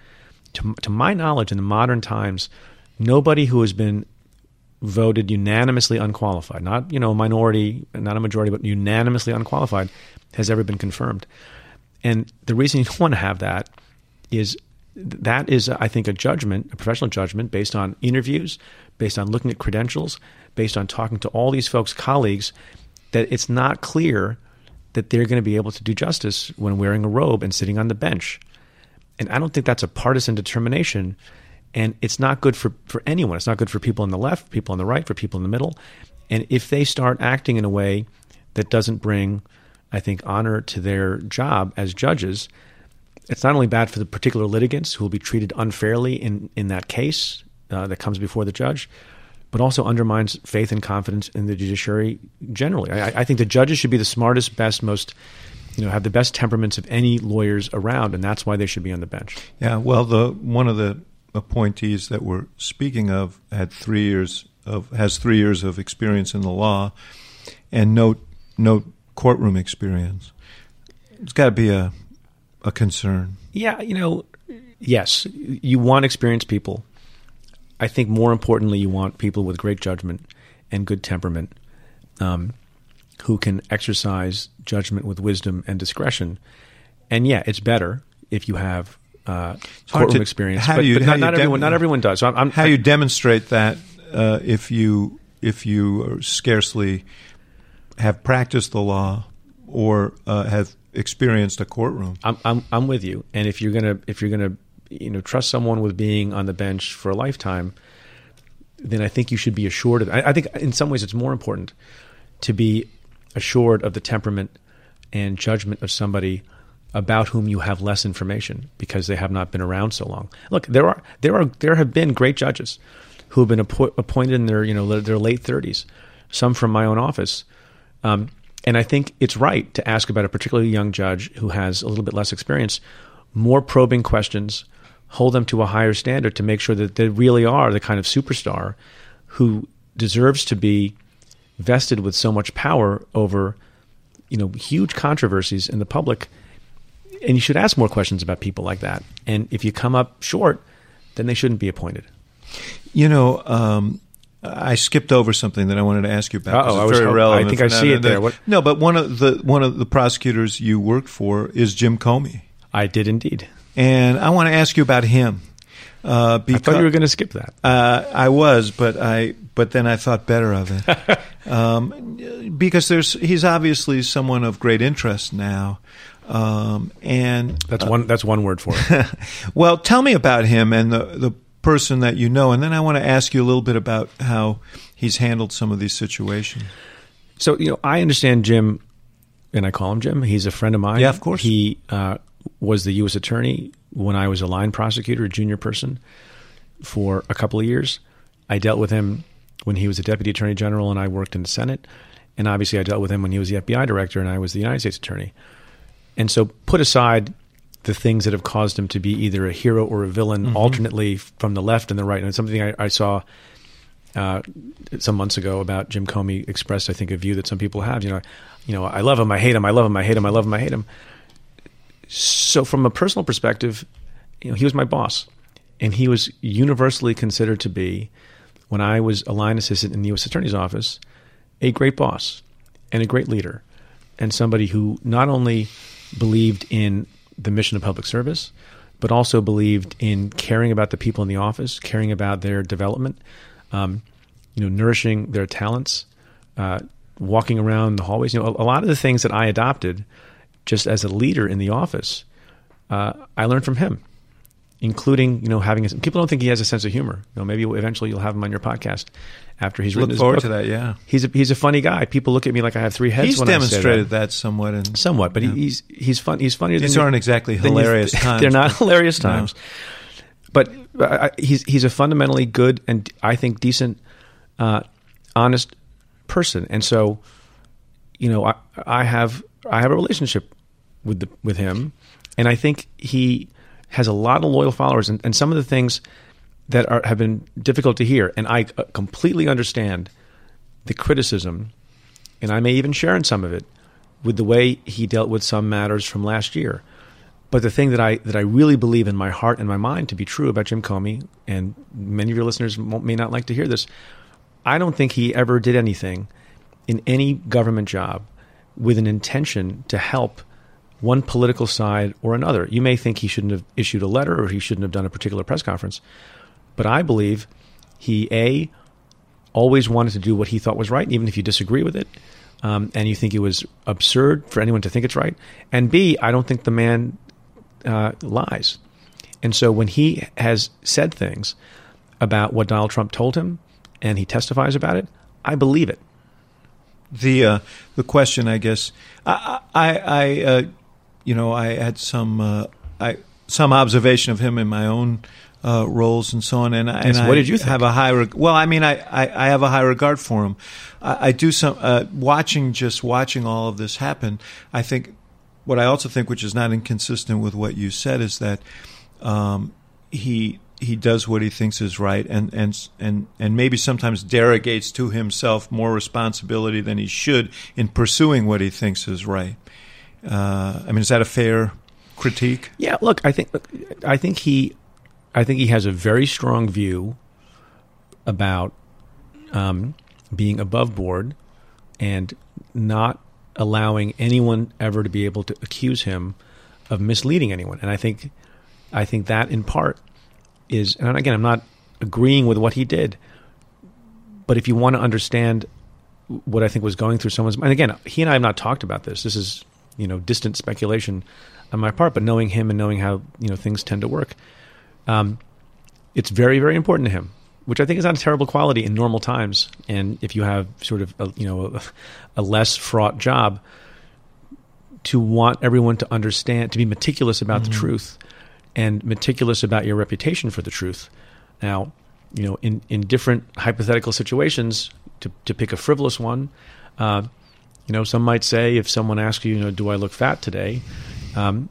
To, to my knowledge, in the modern times, nobody who has been voted unanimously unqualified, not you know minority, not a majority, but unanimously unqualified, has ever been confirmed. And the reason you don't want to have that is that is, I think, a judgment, a professional judgment based on interviews, based on looking at credentials, based on talking to all these folks, colleagues, that it's not clear that they're going to be able to do justice when wearing a robe and sitting on the bench. And I don't think that's a partisan determination. And it's not good for, for anyone. It's not good for people on the left, people on the right, for people in the middle. And if they start acting in a way that doesn't bring, I think, honor to their job as judges, it's not only bad for the particular litigants who will be treated unfairly in, in that case uh, that comes before the judge, but also undermines faith and confidence in the judiciary generally. I, I think the judges should be the smartest, best, most you know have the best temperaments of any lawyers around, and that's why they should be on the bench. Yeah, well, the one of the appointees that we're speaking of had three years of has three years of experience in the law, and no no courtroom experience. It's got to be a a concern. Yeah, you know, yes, you want experienced people. I think more importantly, you want people with great judgment and good temperament, um, who can exercise judgment with wisdom and discretion. And yeah, it's better if you have uh, courtroom to, experience, how but, you, but not, not everyone. Not everyone does. So I'm, I'm, how you demonstrate that uh, if you if you scarcely have practiced the law or uh, have experienced a courtroom. I'm, I'm I'm with you. And if you're gonna if you're gonna you know trust someone with being on the bench for a lifetime, then I think you should be assured of. I, I think in some ways it's more important to be assured of the temperament and judgment of somebody about whom you have less information because they have not been around so long. Look, there are there are there have been great judges who have been appo- appointed in their you know their late thirties. Some from my own office. Um, and I think it's right to ask about a particularly young judge who has a little bit less experience more probing questions, hold them to a higher standard to make sure that they really are the kind of superstar who deserves to be vested with so much power over you know huge controversies in the public and you should ask more questions about people like that and if you come up short then they shouldn't be appointed you know um, I skipped over something that I wanted to ask you about. Uh-oh, I was very relevant. I think I No, see no, it there. What- No, but one of the one of the prosecutors you worked for is Jim Comey, i did indeed and I want to ask you about him. Uh, i thought you were going to skip that Uh, I was, but I but then I thought better of it um, because there's he's obviously someone of great interest now, um, and that's one that's one word for it well, tell me about him and the the person that you know, and then I want to ask you a little bit about how he's handled some of these situations. So you know, I understand Jim, and I call him Jim. He's a friend of mine. Yeah, of course. He uh, was the U.S. attorney when I was a line prosecutor, a junior person, for a couple of years. I dealt with him when he was a deputy attorney general, and I worked in the Senate. And obviously, I dealt with him when he was the FBI director, and I was the United States attorney. And so, put aside the things that have caused him to be either a hero or a villain, alternately from the left and the right. And it's something I, I saw uh, some months ago about Jim Comey expressed, I think, a view that some people have. You know, you know, I love him, I hate him, I love him, I hate him, I love him, I hate him. So, from a personal perspective, you know, he was my boss, and he was universally considered to be, when I was a line assistant in the U.S. Attorney's office, a great boss and a great leader, and somebody who not only believed in the mission of public service, but also believed in caring about the people in the office, caring about their development, um, you know, nourishing their talents, uh, walking around the hallways. You know, a, a, lot of the things that I adopted just as a leader in the office, uh, I learned from him, including you know having. A, people don't think he has a sense of humor. You know, maybe eventually you'll have him on your podcast after he's look forward book. to that. Yeah, he's a he's a funny guy. People look at me like I have three heads. he's when I say demonstrated that. that. somewhat. In, somewhat, but yeah. he, he's he's fun. He's funnier. These aren't exactly hilarious times. They're not but- hilarious No. times. But I, I- he's he's a fundamentally good and I think decent, uh, honest person, and so you know I I have I have a relationship with the with him, and I think he has a lot of loyal followers, and, and some of the things that are have been difficult to hear, and I uh, completely understand the criticism, and I may even share in some of it with the way he dealt with some matters from last year. But the thing that I that I really believe in my heart and my mind to be true about Jim Comey, and many of your listeners may not like to hear this, I don't think he ever did anything in any government job with an intention to help one political side or another. You may think he shouldn't have issued a letter or he shouldn't have done a particular press conference, but I believe he a always wanted to do what he thought was right, even if you disagree with it, um, and you think it was absurd for anyone to think it's right. And B, I don't think the man uh, lies. And so when he has said things about what Donald Trump told him, and he testifies about it, I believe it. the uh, the question, I guess, I, I, I uh, you know, I had some uh, I some observation of him in my own uh, roles and so on, and, I- and Yes, what did you think? have a high reg- well, I mean, I, I, I have a high regard for him. I, I do some uh, watching, just watching all of this happen. I think what I also think, which is not inconsistent with what you said, is that um, he he does what he thinks is right, and and and and maybe sometimes derogates to himself more responsibility than he should in pursuing what he thinks is right. Uh, I mean, is that a fair critique? Yeah, look, I think I think he I think he has a very strong view about um, being above board and not allowing anyone ever to be able to accuse him of misleading anyone. And I think I think that in part is and again I'm not agreeing with what he did, but if you want to understand what I think was going through someone's mind again, he and I have not talked about this. This is, you know, distant speculation on my part, but knowing him and knowing how, you know, things tend to work. Um, it's very, very important to him, which I think is not a terrible quality in normal times. And if you have sort of, a, you know, a, a less fraught job, to want everyone to understand, to be meticulous about the truth, and meticulous about your reputation for the truth. Now, you know, in, in different hypothetical situations, to, to pick a frivolous one, uh, you know, some might say if someone asks you, you know, do I look fat today? Um,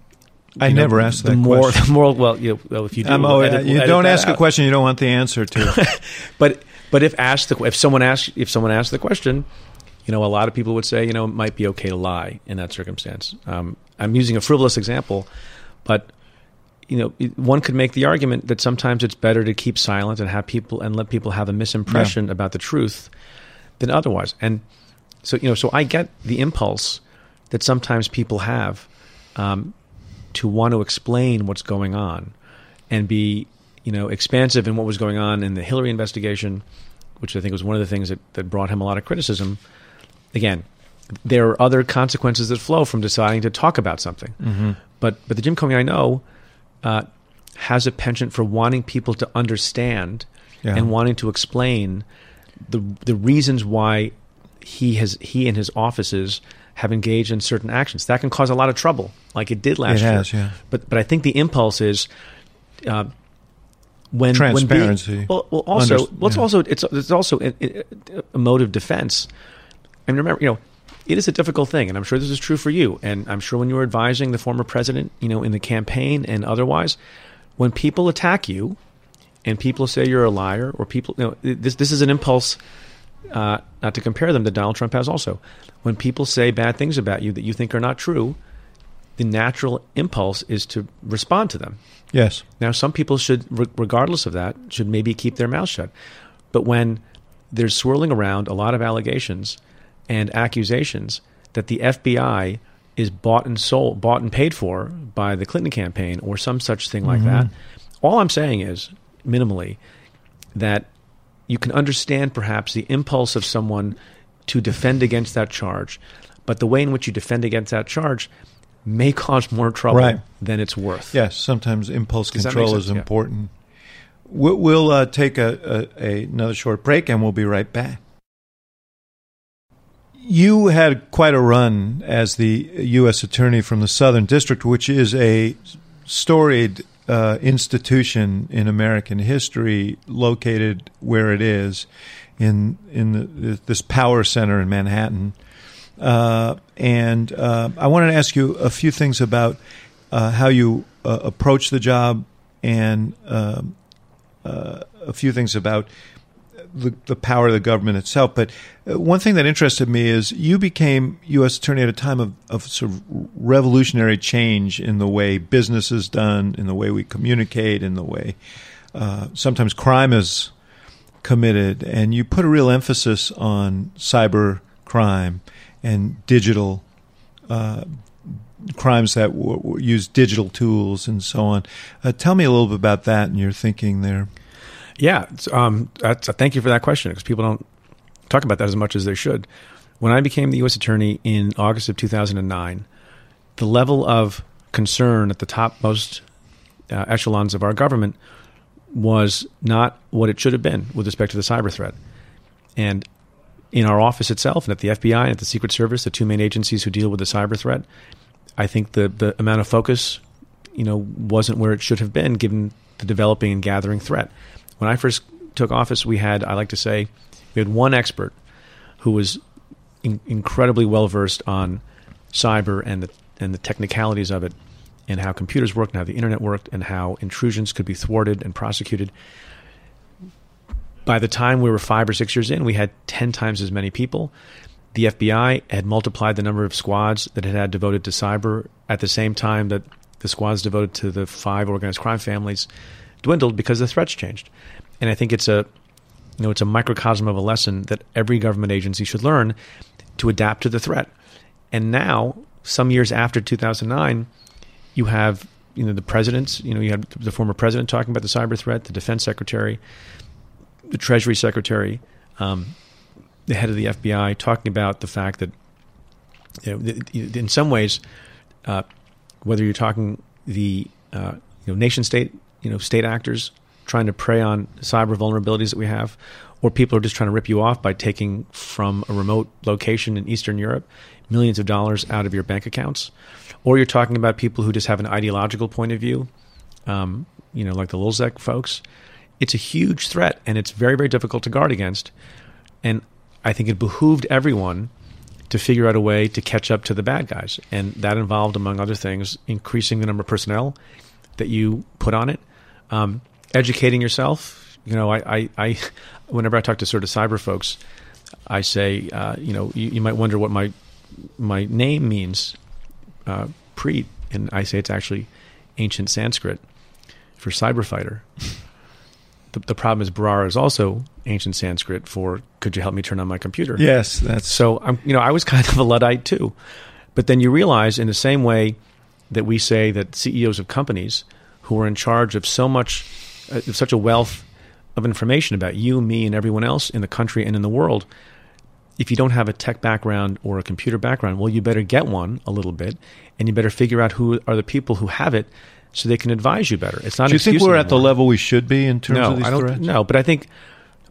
I know, never asked the that more, question. The more, well, you know, well, if you do, Um, we'll oh, edit- yeah, we'll you edit don't ask a out. question you don't want the answer to. But but if asked the if someone asks if someone asks the question, you know, a lot of people would say, you know, it might be okay to lie in that circumstance. Um, I'm using a frivolous example, but you know, one could make the argument that sometimes it's better to keep silent and have people and let people have a misimpression about the truth than otherwise. And so you know, so I get the impulse that sometimes people have um, to want to explain what's going on and be you know expansive in what was going on in the Hillary investigation, which I think was one of the things that, that brought him a lot of criticism. Again, there are other consequences that flow from deciding to talk about something. Mm-hmm. But but the Jim Comey I know uh, has a penchant for wanting people to understand Yeah. and wanting to explain the the reasons why he has he and his offices have engaged in certain actions. That can cause a lot of trouble, like it did last It has, year. yeah. But but I think the impulse is uh, when Transparency. When being, well, well, also Underst- well, it's yeah. also it's it's also a, a- a mode of defense. And remember, you know, it is a difficult thing, and I'm sure this is true for you. And I'm sure when you were advising the former president, you know, in the campaign and otherwise, when people attack you, and people say you're a liar, or people, you know, this this is an impulse. Uh, not to compare them that Donald Trump has also. When people say bad things about you that you think are not true, the natural impulse is to respond to them. yes. Now, some people should, re- regardless of that, should maybe keep their mouth shut. But when there's swirling around a lot of allegations and accusations that the FBI is bought and sold, bought and paid for by the Clinton campaign or some such thing like that, all I'm saying is, minimally, that you can understand perhaps the impulse of someone to defend against that charge. But the way in which you defend against that charge may cause more trouble Right. than it's worth. Yes, sometimes impulse Does control is Yeah. important. We'll, we'll uh, take a, a, a, another short break and we'll be right back. You had quite a run as the U.S. Attorney from the Southern District, which is a storied uh, institution in American history, located where it is in in the, this power center in Manhattan. Uh, and uh, I wanted to ask you a few things about uh, how you uh, approach the job and um, uh, a few things about the, the power of the government itself. But uh, one thing that interested me is you became U.S. Attorney at a time of, of sort of revolutionary change in the way business is done, in the way we communicate, in the way uh, sometimes crime is committed. And you put a real emphasis on cyber crime and digital uh, crimes that w- w- use digital tools and so on. Uh, tell me a little bit about that and your thinking there. Yeah, um, that's, thank you for that question because people don't talk about that as much as they should. When I became the U.S. Attorney in August of 2009, the level of concern at the topmost uh, echelons of our government was not what it should have been with respect to the cyber threat. And in our office itself, and at the FBI and at the Secret Service, the two main agencies who deal with the cyber threat, I think the, the amount of focus, you know, wasn't where it should have been given the developing and gathering threat. When I first took office, we had, I like to say, we had one expert who was in, incredibly well versed on cyber and the and the technicalities of it, and how computers worked, and how the internet worked, and how intrusions could be thwarted and prosecuted. By the time we were five or six years in, we had ten times as many people. The FBI had multiplied the number of squads that it had devoted to cyber at the same time that the squads devoted to the five organized crime families dwindled because the threats changed. And I think it's a you know it's a microcosm of a lesson that every government agency should learn to adapt to the threat. And now, some years after 2009, you have you know the presidents, you know you have the former president talking about the cyber threat, the defense secretary, the treasury secretary, um, the head of the FBI talking about the fact that you know, in some ways, uh, whether you're talking the uh, you know nation state you know state actors trying to prey on cyber vulnerabilities that we have, or people are just trying to rip you off by taking from a remote location in Eastern Europe millions of dollars out of your bank accounts, or you're talking about people who just have an ideological point of view, um, you know, like the LulzSec folks. It's a huge threat, and it's very very difficult to guard against. And I think it behooved everyone to figure out a way to catch up to the bad guys. And that involved, among other things, increasing the number of personnel that you put on it, um, educating yourself. You know, I, I, I, whenever I talk to sort of cyber folks, I say, uh, you know, you, you, might wonder what my my name means, uh, Preet, and I say it's actually ancient Sanskrit for cyber fighter. The, the problem is Bharara is also ancient Sanskrit for could you help me turn on my computer? Yes, that's so. I'm you know I was kind of a luddite too, but then you realize in the same way that we say that CEOs of companies who are in charge of so much, uh, of such a wealth of information about you, me, and everyone else in the country and in the world. If you don't have a tech background or a computer background, well, you better get one a little bit, and you better figure out who are the people who have it, so they can advise you better. It's not. Do you think we're anymore. at the level we should be in terms no, of these I don't, threats? No, but I think,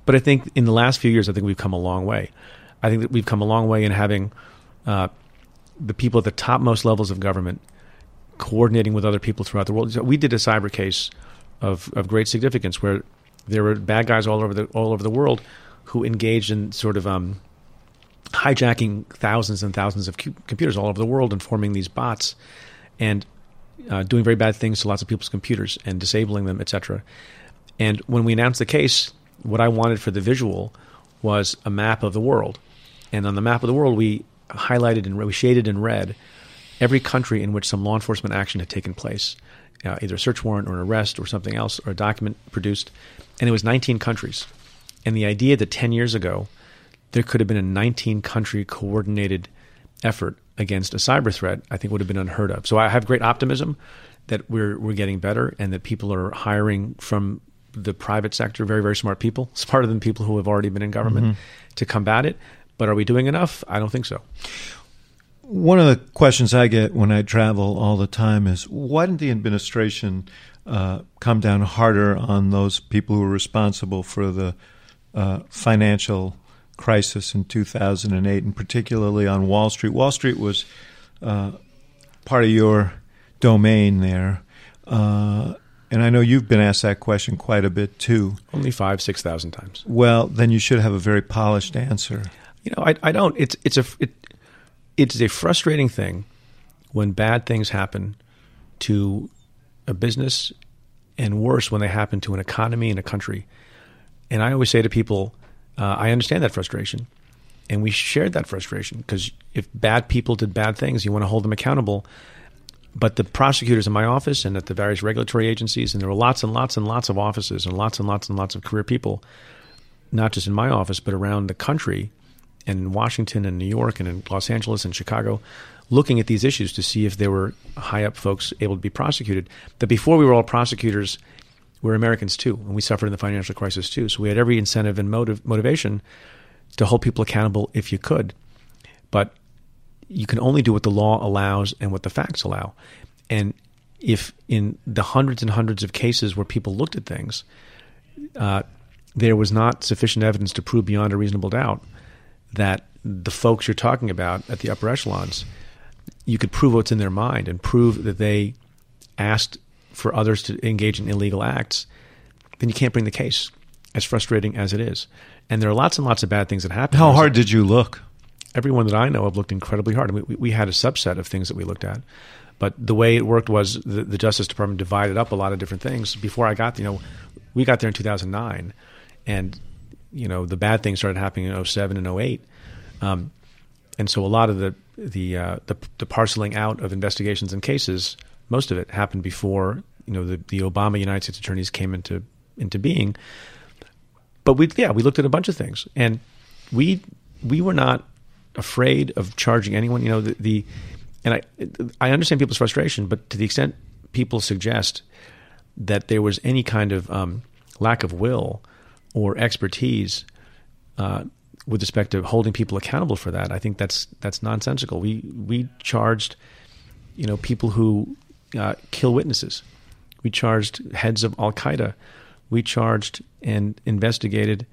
but I think in the last few years, I think we've come a long way. I think that we've come a long way in having uh, the people at the topmost levels of government coordinating with other people throughout the world. We did a cyber case of of great significance where there were bad guys all over the all over the world who engaged in sort of um, hijacking thousands and thousands of cu- computers all over the world and forming these bots and uh, doing very bad things to lots of people's computers and disabling them, etc. And when we announced the case, what I wanted for the visual was a map of the world, and on the map of the world, we highlighted and we shaded in red every country in which some law enforcement action had taken place, uh, either a search warrant or an arrest or something else, or a document produced, and it was 19 countries. And the idea that 10 years ago there could have been a 19 country coordinated effort against a cyber threat, I think would have been unheard of. So I have great optimism that we're we're getting better and that people are hiring from the private sector, very very smart people, smarter than people who have already been in government, Mm-hmm. to combat it. But are we doing enough? I don't think so. One of the questions I get when I travel all the time is why didn't the administration uh, come down harder on those people who were responsible for the uh, financial crisis in 2008, and particularly on Wall Street? Wall Street was uh, part of your domain there. Uh, and I know you've been asked that question quite a bit too. Only five, six thousand times. Well, then you should have a very polished answer. You know, I, I don't. It's it's a it, it's a frustrating thing when bad things happen to a business, and worse when they happen to an economy and a country. And I always say to people, uh, I understand that frustration, and we shared that frustration because if bad people did bad things, you want to hold them accountable but the prosecutors in my office and at the various regulatory agencies, and there were lots and lots and lots of offices and lots and lots and lots of career people, not just in my office, but around the country, and in Washington and New York and in Los Angeles and Chicago, looking at these issues to see if there were high up folks able to be prosecuted. That before we were all prosecutors, we we're Americans too, and we suffered in the financial crisis too. So we had every incentive and motive, motivation to hold people accountable if you could. But you can only do what the law allows and what the facts allow. And if in the hundreds and hundreds of cases where people looked at things, uh, there was not sufficient evidence to prove beyond a reasonable doubt that the folks you're talking about at the upper echelons, you could prove what's in their mind and prove that they asked for others to engage in illegal acts, then you can't bring the case, as frustrating as it is. And there are lots and lots of bad things that happen. How hard did you look? everyone that I know have looked incredibly hard. we, we had a subset of things that we looked at, but the way it worked was the, the, Justice Department divided up a lot of different things. Before I got, you know, we got there in 2009, and you know the bad things started happening in 07 and 08, um, and so a lot of the the, uh, the the parceling out of investigations and cases, most of it happened before you know the, the Obama United States attorneys came into into being. But we yeah we looked at a bunch of things and we we were not afraid of charging anyone. You know, the, the and I I understand people's frustration, but to the extent people suggest that there was any kind of um, lack of will or expertise uh, with respect to holding people accountable for that, I think that's that's nonsensical. We we charged, you know, people who uh, kill witnesses. We charged heads of Al Qaeda. We charged and investigated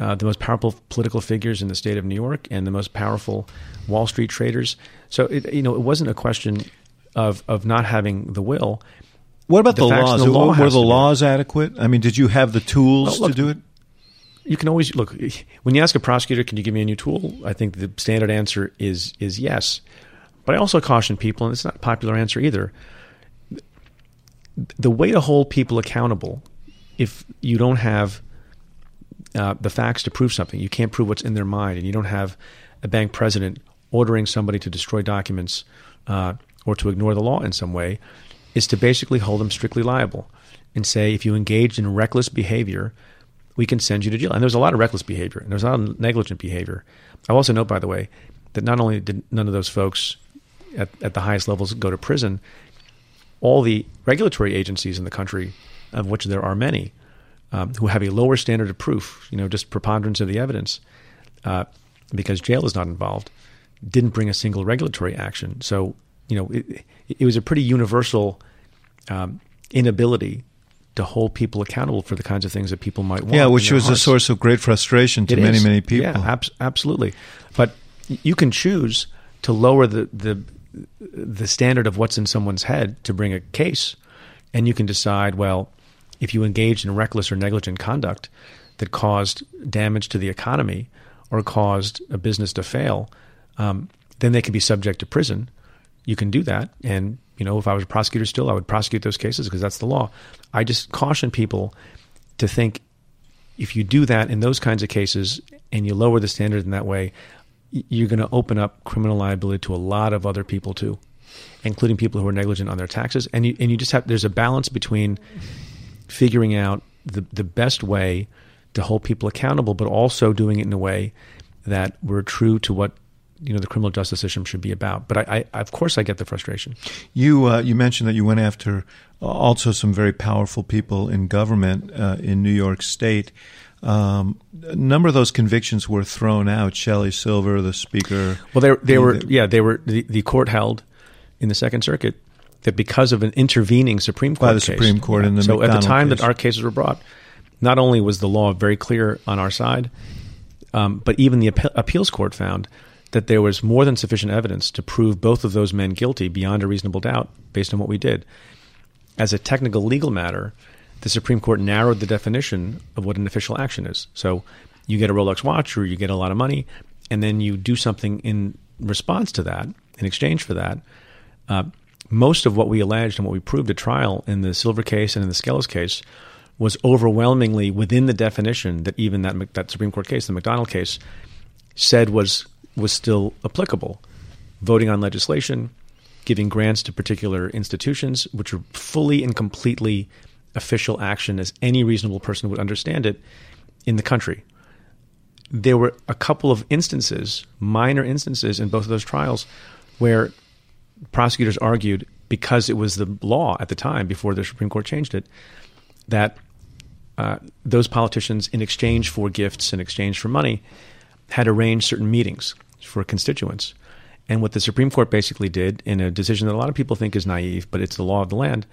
uh, the most powerful political figures in the state of New York and the most powerful Wall Street traders. So it, you know, it wasn't a question of of not having the will. What about the, the laws? The law Were the laws adequate? I mean, did you have the tools well, look, to do it? You can always look when you ask a prosecutor, "Can you give me a new tool?" I think the standard answer is is yes. But I also caution people, and it's not a popular answer either. The way to hold people accountable, if you don't have uh, the facts to prove something. You can't prove what's in their mind, and you don't have a bank president ordering somebody to destroy documents uh, or to ignore the law in some way. Is to basically hold them strictly liable and say if you engage in reckless behavior, we can send you to jail. And there's a lot of reckless behavior, and there's a lot of negligent behavior. I also note, by the way, that not only did none of those folks at, at the highest levels go to prison, all the regulatory agencies in the country, of which there are many, um, who have a lower standard of proof, you know, just preponderance of the evidence, uh, because jail is not involved, didn't bring a single regulatory action. So, you know, it, it was a pretty universal um, inability to hold people accountable for the kinds of things that people might want. To do. Yeah, which was hearts. a source of great frustration to it many, is. many people. Yeah, ab- absolutely. But you can choose to lower the, the the standard of what's in someone's head to bring a case, and you can decide, well, if you engaged in reckless or negligent conduct that caused damage to the economy or caused a business to fail, um, then they could be subject to prison. You can do that. And, you know, if I was a prosecutor still, I would prosecute those cases because that's the law. I just caution people to think if you do that in those kinds of cases and you lower the standard in that way, you're going to open up criminal liability to a lot of other people too, including people who are negligent on their taxes. And you, and you just have, there's a balance between figuring out the, the best way to hold people accountable, but also doing it in a way that we're true to what you know the criminal justice system should be about. But I, I of course, I get the frustration. You uh, you mentioned that you went after also some very powerful people in government uh, in New York State. Um, a number of those convictions were thrown out. Shelley Silver, the speaker. Well, they, they were, yeah, they were, the, the court held in the Second Circuit that because of an intervening Supreme Court By the case- Supreme Court in the so at the time case. that our cases were brought, not only was the law very clear on our side, um, but even the appeals court found that there was more than sufficient evidence to prove both of those men guilty beyond a reasonable doubt based on what we did. As a technical legal matter, the Supreme Court narrowed the definition of what an official action is. So you get a Rolex watch or you get a lot of money, and then you do something in response to that, in exchange for that. Uh, most of what we alleged and what we proved at trial in the Silver case and in the Skelos case was overwhelmingly within the definition that even that that Supreme Court case, the McDonnell case, said was was still applicable. Voting on legislation, giving grants to particular institutions, which are fully and completely official action as any reasonable person would understand it in the country. There were a couple of instances, minor instances in both of those trials, where prosecutors argued because it was the law at the time before the Supreme Court changed it that uh, those politicians, in exchange for gifts, in exchange for money, had arranged certain meetings for constituents. And what the Supreme Court basically did, in a decision that a lot of people think is naive, but it's the law of the land,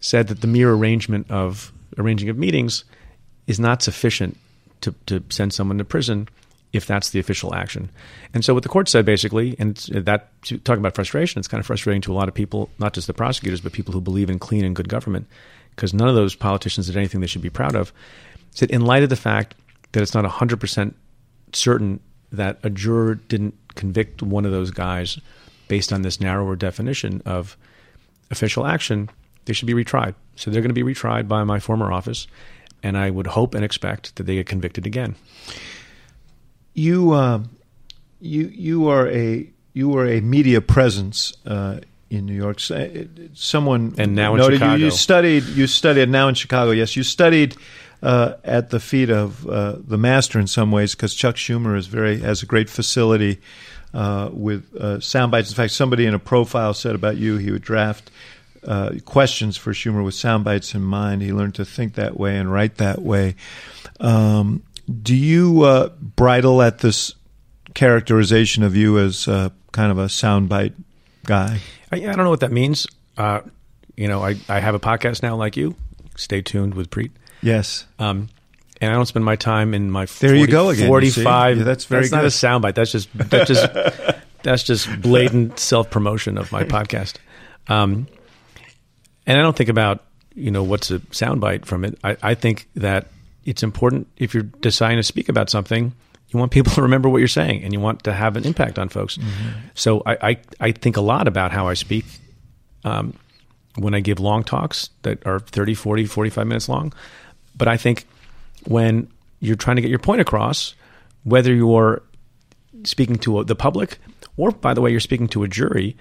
said that the mere arrangement of arranging of meetings is not sufficient to, to send someone to prison if that's the official action. And so what the court said basically, and uh, that talking about frustration, it's kind of frustrating to a lot of people, not just the prosecutors, but people who believe in clean and good government, because none of those politicians did anything they should be proud of. Said in light of the fact that it's not 100% certain that a juror didn't convict one of those guys based on this narrower definition of official action, they should be retried. So they're going to be retried by my former office, and I would hope and expect that they get convicted again. You, uh, you, you are a you are a media presence uh, in New York. Uh, Someone And now in noted you- Chicago. You, studied. You studied now in Chicago. Yes, you studied uh, at the feet of uh, the master in some ways because Chuck Schumer is very has a great facility uh, with uh, sound bites. In fact, somebody in a profile said about you he would draft. Uh, questions for Schumer with sound bites in mind. He learned to think that way and write that way. Um, do you bridle at this characterization of you as kind of a soundbite guy? I, I don't know what that means. You know, I, I have a podcast now like you. Stay tuned with Preet. Yes. Um, and I don't spend my time in my There 40, you go again, see? 45. Yeah, that's very not a soundbite. That's just that's just that's just blatant self promotion of my podcast. Um, and I don't think about you know what's a soundbite from it. I, I think that it's important if you're deciding to speak about something, you want people to remember what you're saying, and you want to have an impact on folks. So I, I I think a lot about how I speak. Um, when I give long talks that are 30, 40, 45 minutes long. But I think when you're trying to get your point across, whether you're speaking to the public or, by the way, you're speaking to a jury,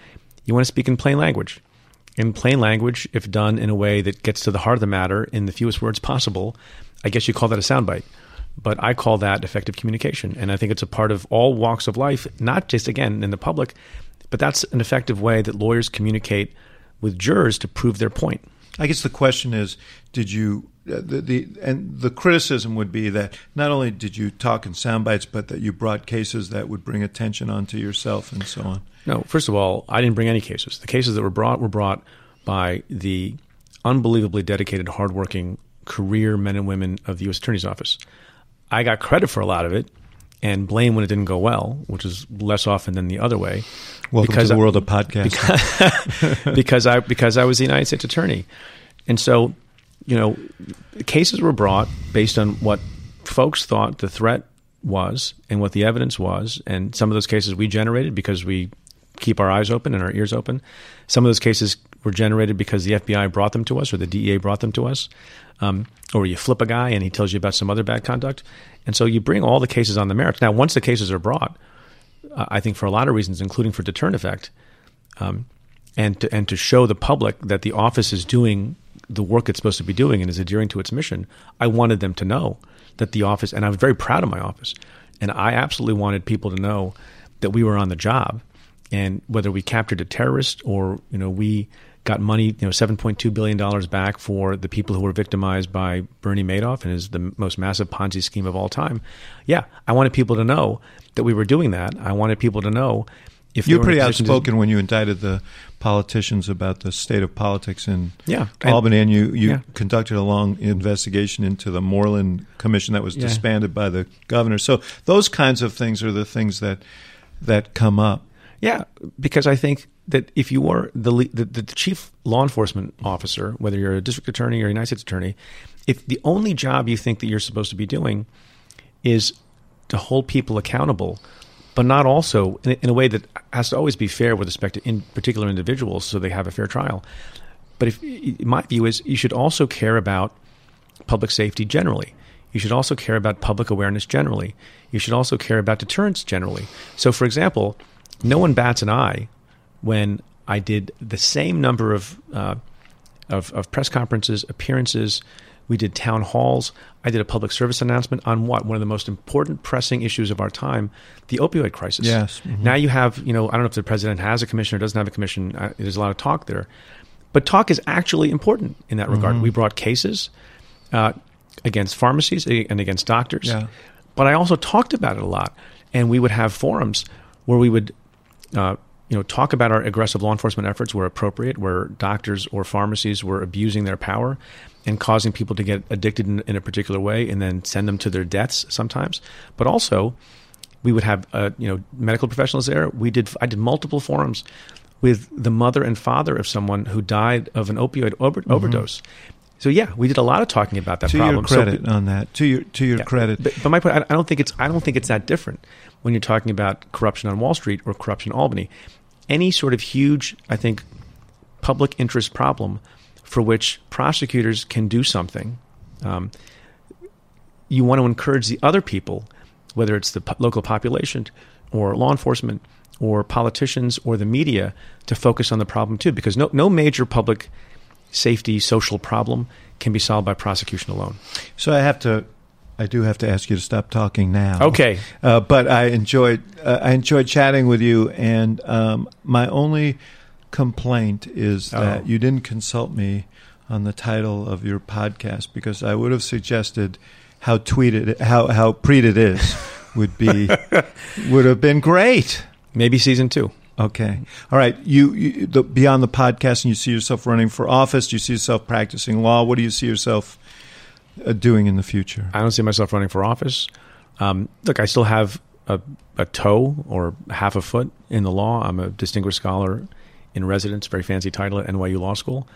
you want to speak in plain language. In plain language, if done in a way that gets to the heart of the matter in the fewest words possible, I guess you call that a soundbite. But I call that effective communication. And I think it's a part of all walks of life, not just, again, in the public, but that's an effective way that lawyers communicate with jurors to prove their point. I guess the question is, did you Uh, the, the and the criticism would be that not only did you talk in sound bites, but that you brought cases that would bring attention onto yourself and so on. No, first of all, I didn't bring any cases. The cases that were brought were brought by the unbelievably dedicated, hardworking career men and women of the U.S. Attorney's Office. I got credit for a lot of it and blame when it didn't go well, which is less often than the other way. Welcome Because to the I- world of podcasting. because I because I was the United States Attorney, and so you know, cases were brought based on what folks thought the threat was and what the evidence was, and some of those cases we generated because we keep our eyes open and our ears open. Some of those cases were generated because the FBI brought them to us or the DEA brought them to us, um, or you flip a guy and he tells you about some other bad conduct, and so you bring all the cases on the merits. Now, once the cases are brought, uh, I think for a lot of reasons, including for deterrent effect, um, and to, and to show the public that the office is doing the work it's supposed to be doing and is adhering to its mission, I wanted them to know that the office, and I was very proud of my office, and I absolutely wanted people to know that we were on the job, and whether we captured a terrorist or you know we got money, you know, seven point two billion dollars back for the people who were victimized by Bernie Madoff and is the most massive Ponzi scheme of all time. Yeah, I wanted people to know that we were doing that. I wanted people to know if you're pretty outspoken to, when you indicted the politicians about the state of politics in yeah, Albany, and, you you yeah. conducted a long investigation into the Moreland Commission that was yeah. disbanded by the governor. So those kinds of things are the things that that come up. Yeah, because I think that if you are the, the, the chief law enforcement officer, whether you're a district attorney or a United States attorney, if the only job you think that you're supposed to be doing is to hold people accountable, but not also in, in a way that has to always be fair with respect to in particular individuals, so they have a fair trial. But if my view is, you should also care about public safety generally. You should also care about public awareness generally. You should also care about deterrence generally. So, for example, no one bats an eye when I did the same number of, uh, of, of press conferences, appearances. We did town halls. I did a public service announcement on what one of the most important pressing issues of our time, the opioid crisis. Yes. Mm-hmm. Now you have, you know, I don't know if the president has a commission or doesn't have a commission. Uh, there's a lot of talk there, but talk is actually important in that regard. Mm-hmm. We brought cases uh, against pharmacies and against doctors, yeah. but I also talked about it a lot, and we would have forums where we would uh, you know, talk about our aggressive law enforcement efforts where appropriate, where doctors or pharmacies were abusing their power and causing people to get addicted in, in a particular way and then send them to their deaths sometimes. But also, we would have uh, you know medical professionals there. We did I did multiple forums with the mother and father of someone who died of an opioid over- mm-hmm. overdose. So yeah, we did a lot of talking about that to problem. To your credit so, on that. To your to your yeah, credit. But, but my point, I don't think it's I don't think it's that different when you're talking about corruption on Wall Street or corruption in Albany any sort of huge, I think, public interest problem for which prosecutors can do something, um, you want to encourage the other people, whether it's the po- local population or law enforcement or politicians or the media, to focus on the problem too, because no, no major public safety social problem can be solved by prosecution alone. So I have to I do have to ask you to stop talking now. Okay. Uh, but I enjoyed uh, I enjoyed chatting with you, and um, my only complaint is that oh. you didn't consult me on the title of your podcast because I would have suggested how tweeted how how preet it is would be would have been great. Maybe season two. Okay. All right. You, you the, beyond the podcast, and you see yourself running for office. Do you see yourself practicing law? What do you see yourself? uh, doing in the future? I don't see myself running for office. Um, look, I still have a, a, toe or half a foot in the law. I'm a distinguished scholar in residence, very fancy title at NYU Law School.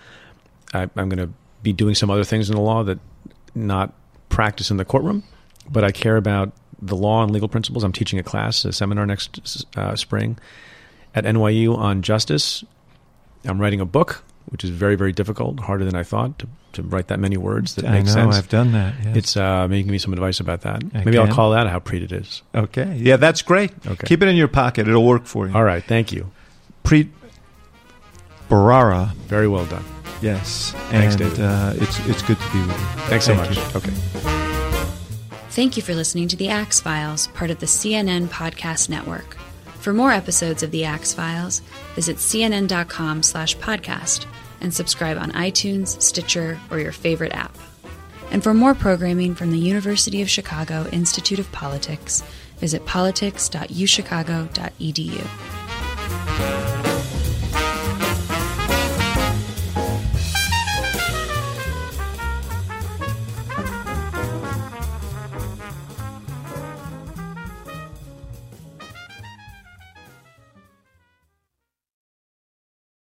I, I'm going to be doing some other things in the law that not practice in the courtroom, but I care about the law and legal principles. I'm teaching a class, a seminar next uh, spring at NYU on justice. I'm writing a book which is very very difficult, harder than I thought to, to write that many words that I make know, sense. I've done that. Yes. It's uh, maybe me some advice about that. I maybe can. I'll call that how preet it is. Okay, yeah, that's great. Okay, keep it in your pocket; it'll work for you. All right, thank you, Preet Bharara. Very well done. Yes, thanks, and, David. Uh, it's it's good to be with you. Thanks so Thank much. you. Okay. Thank you for listening to the Axe Files, part of the CNN Podcast Network. For more episodes of the Axe Files, visit cnn.com slash podcast and subscribe on iTunes, Stitcher, or your favorite app. And for more programming from the University of Chicago Institute of Politics, visit politics.uchicago.edu.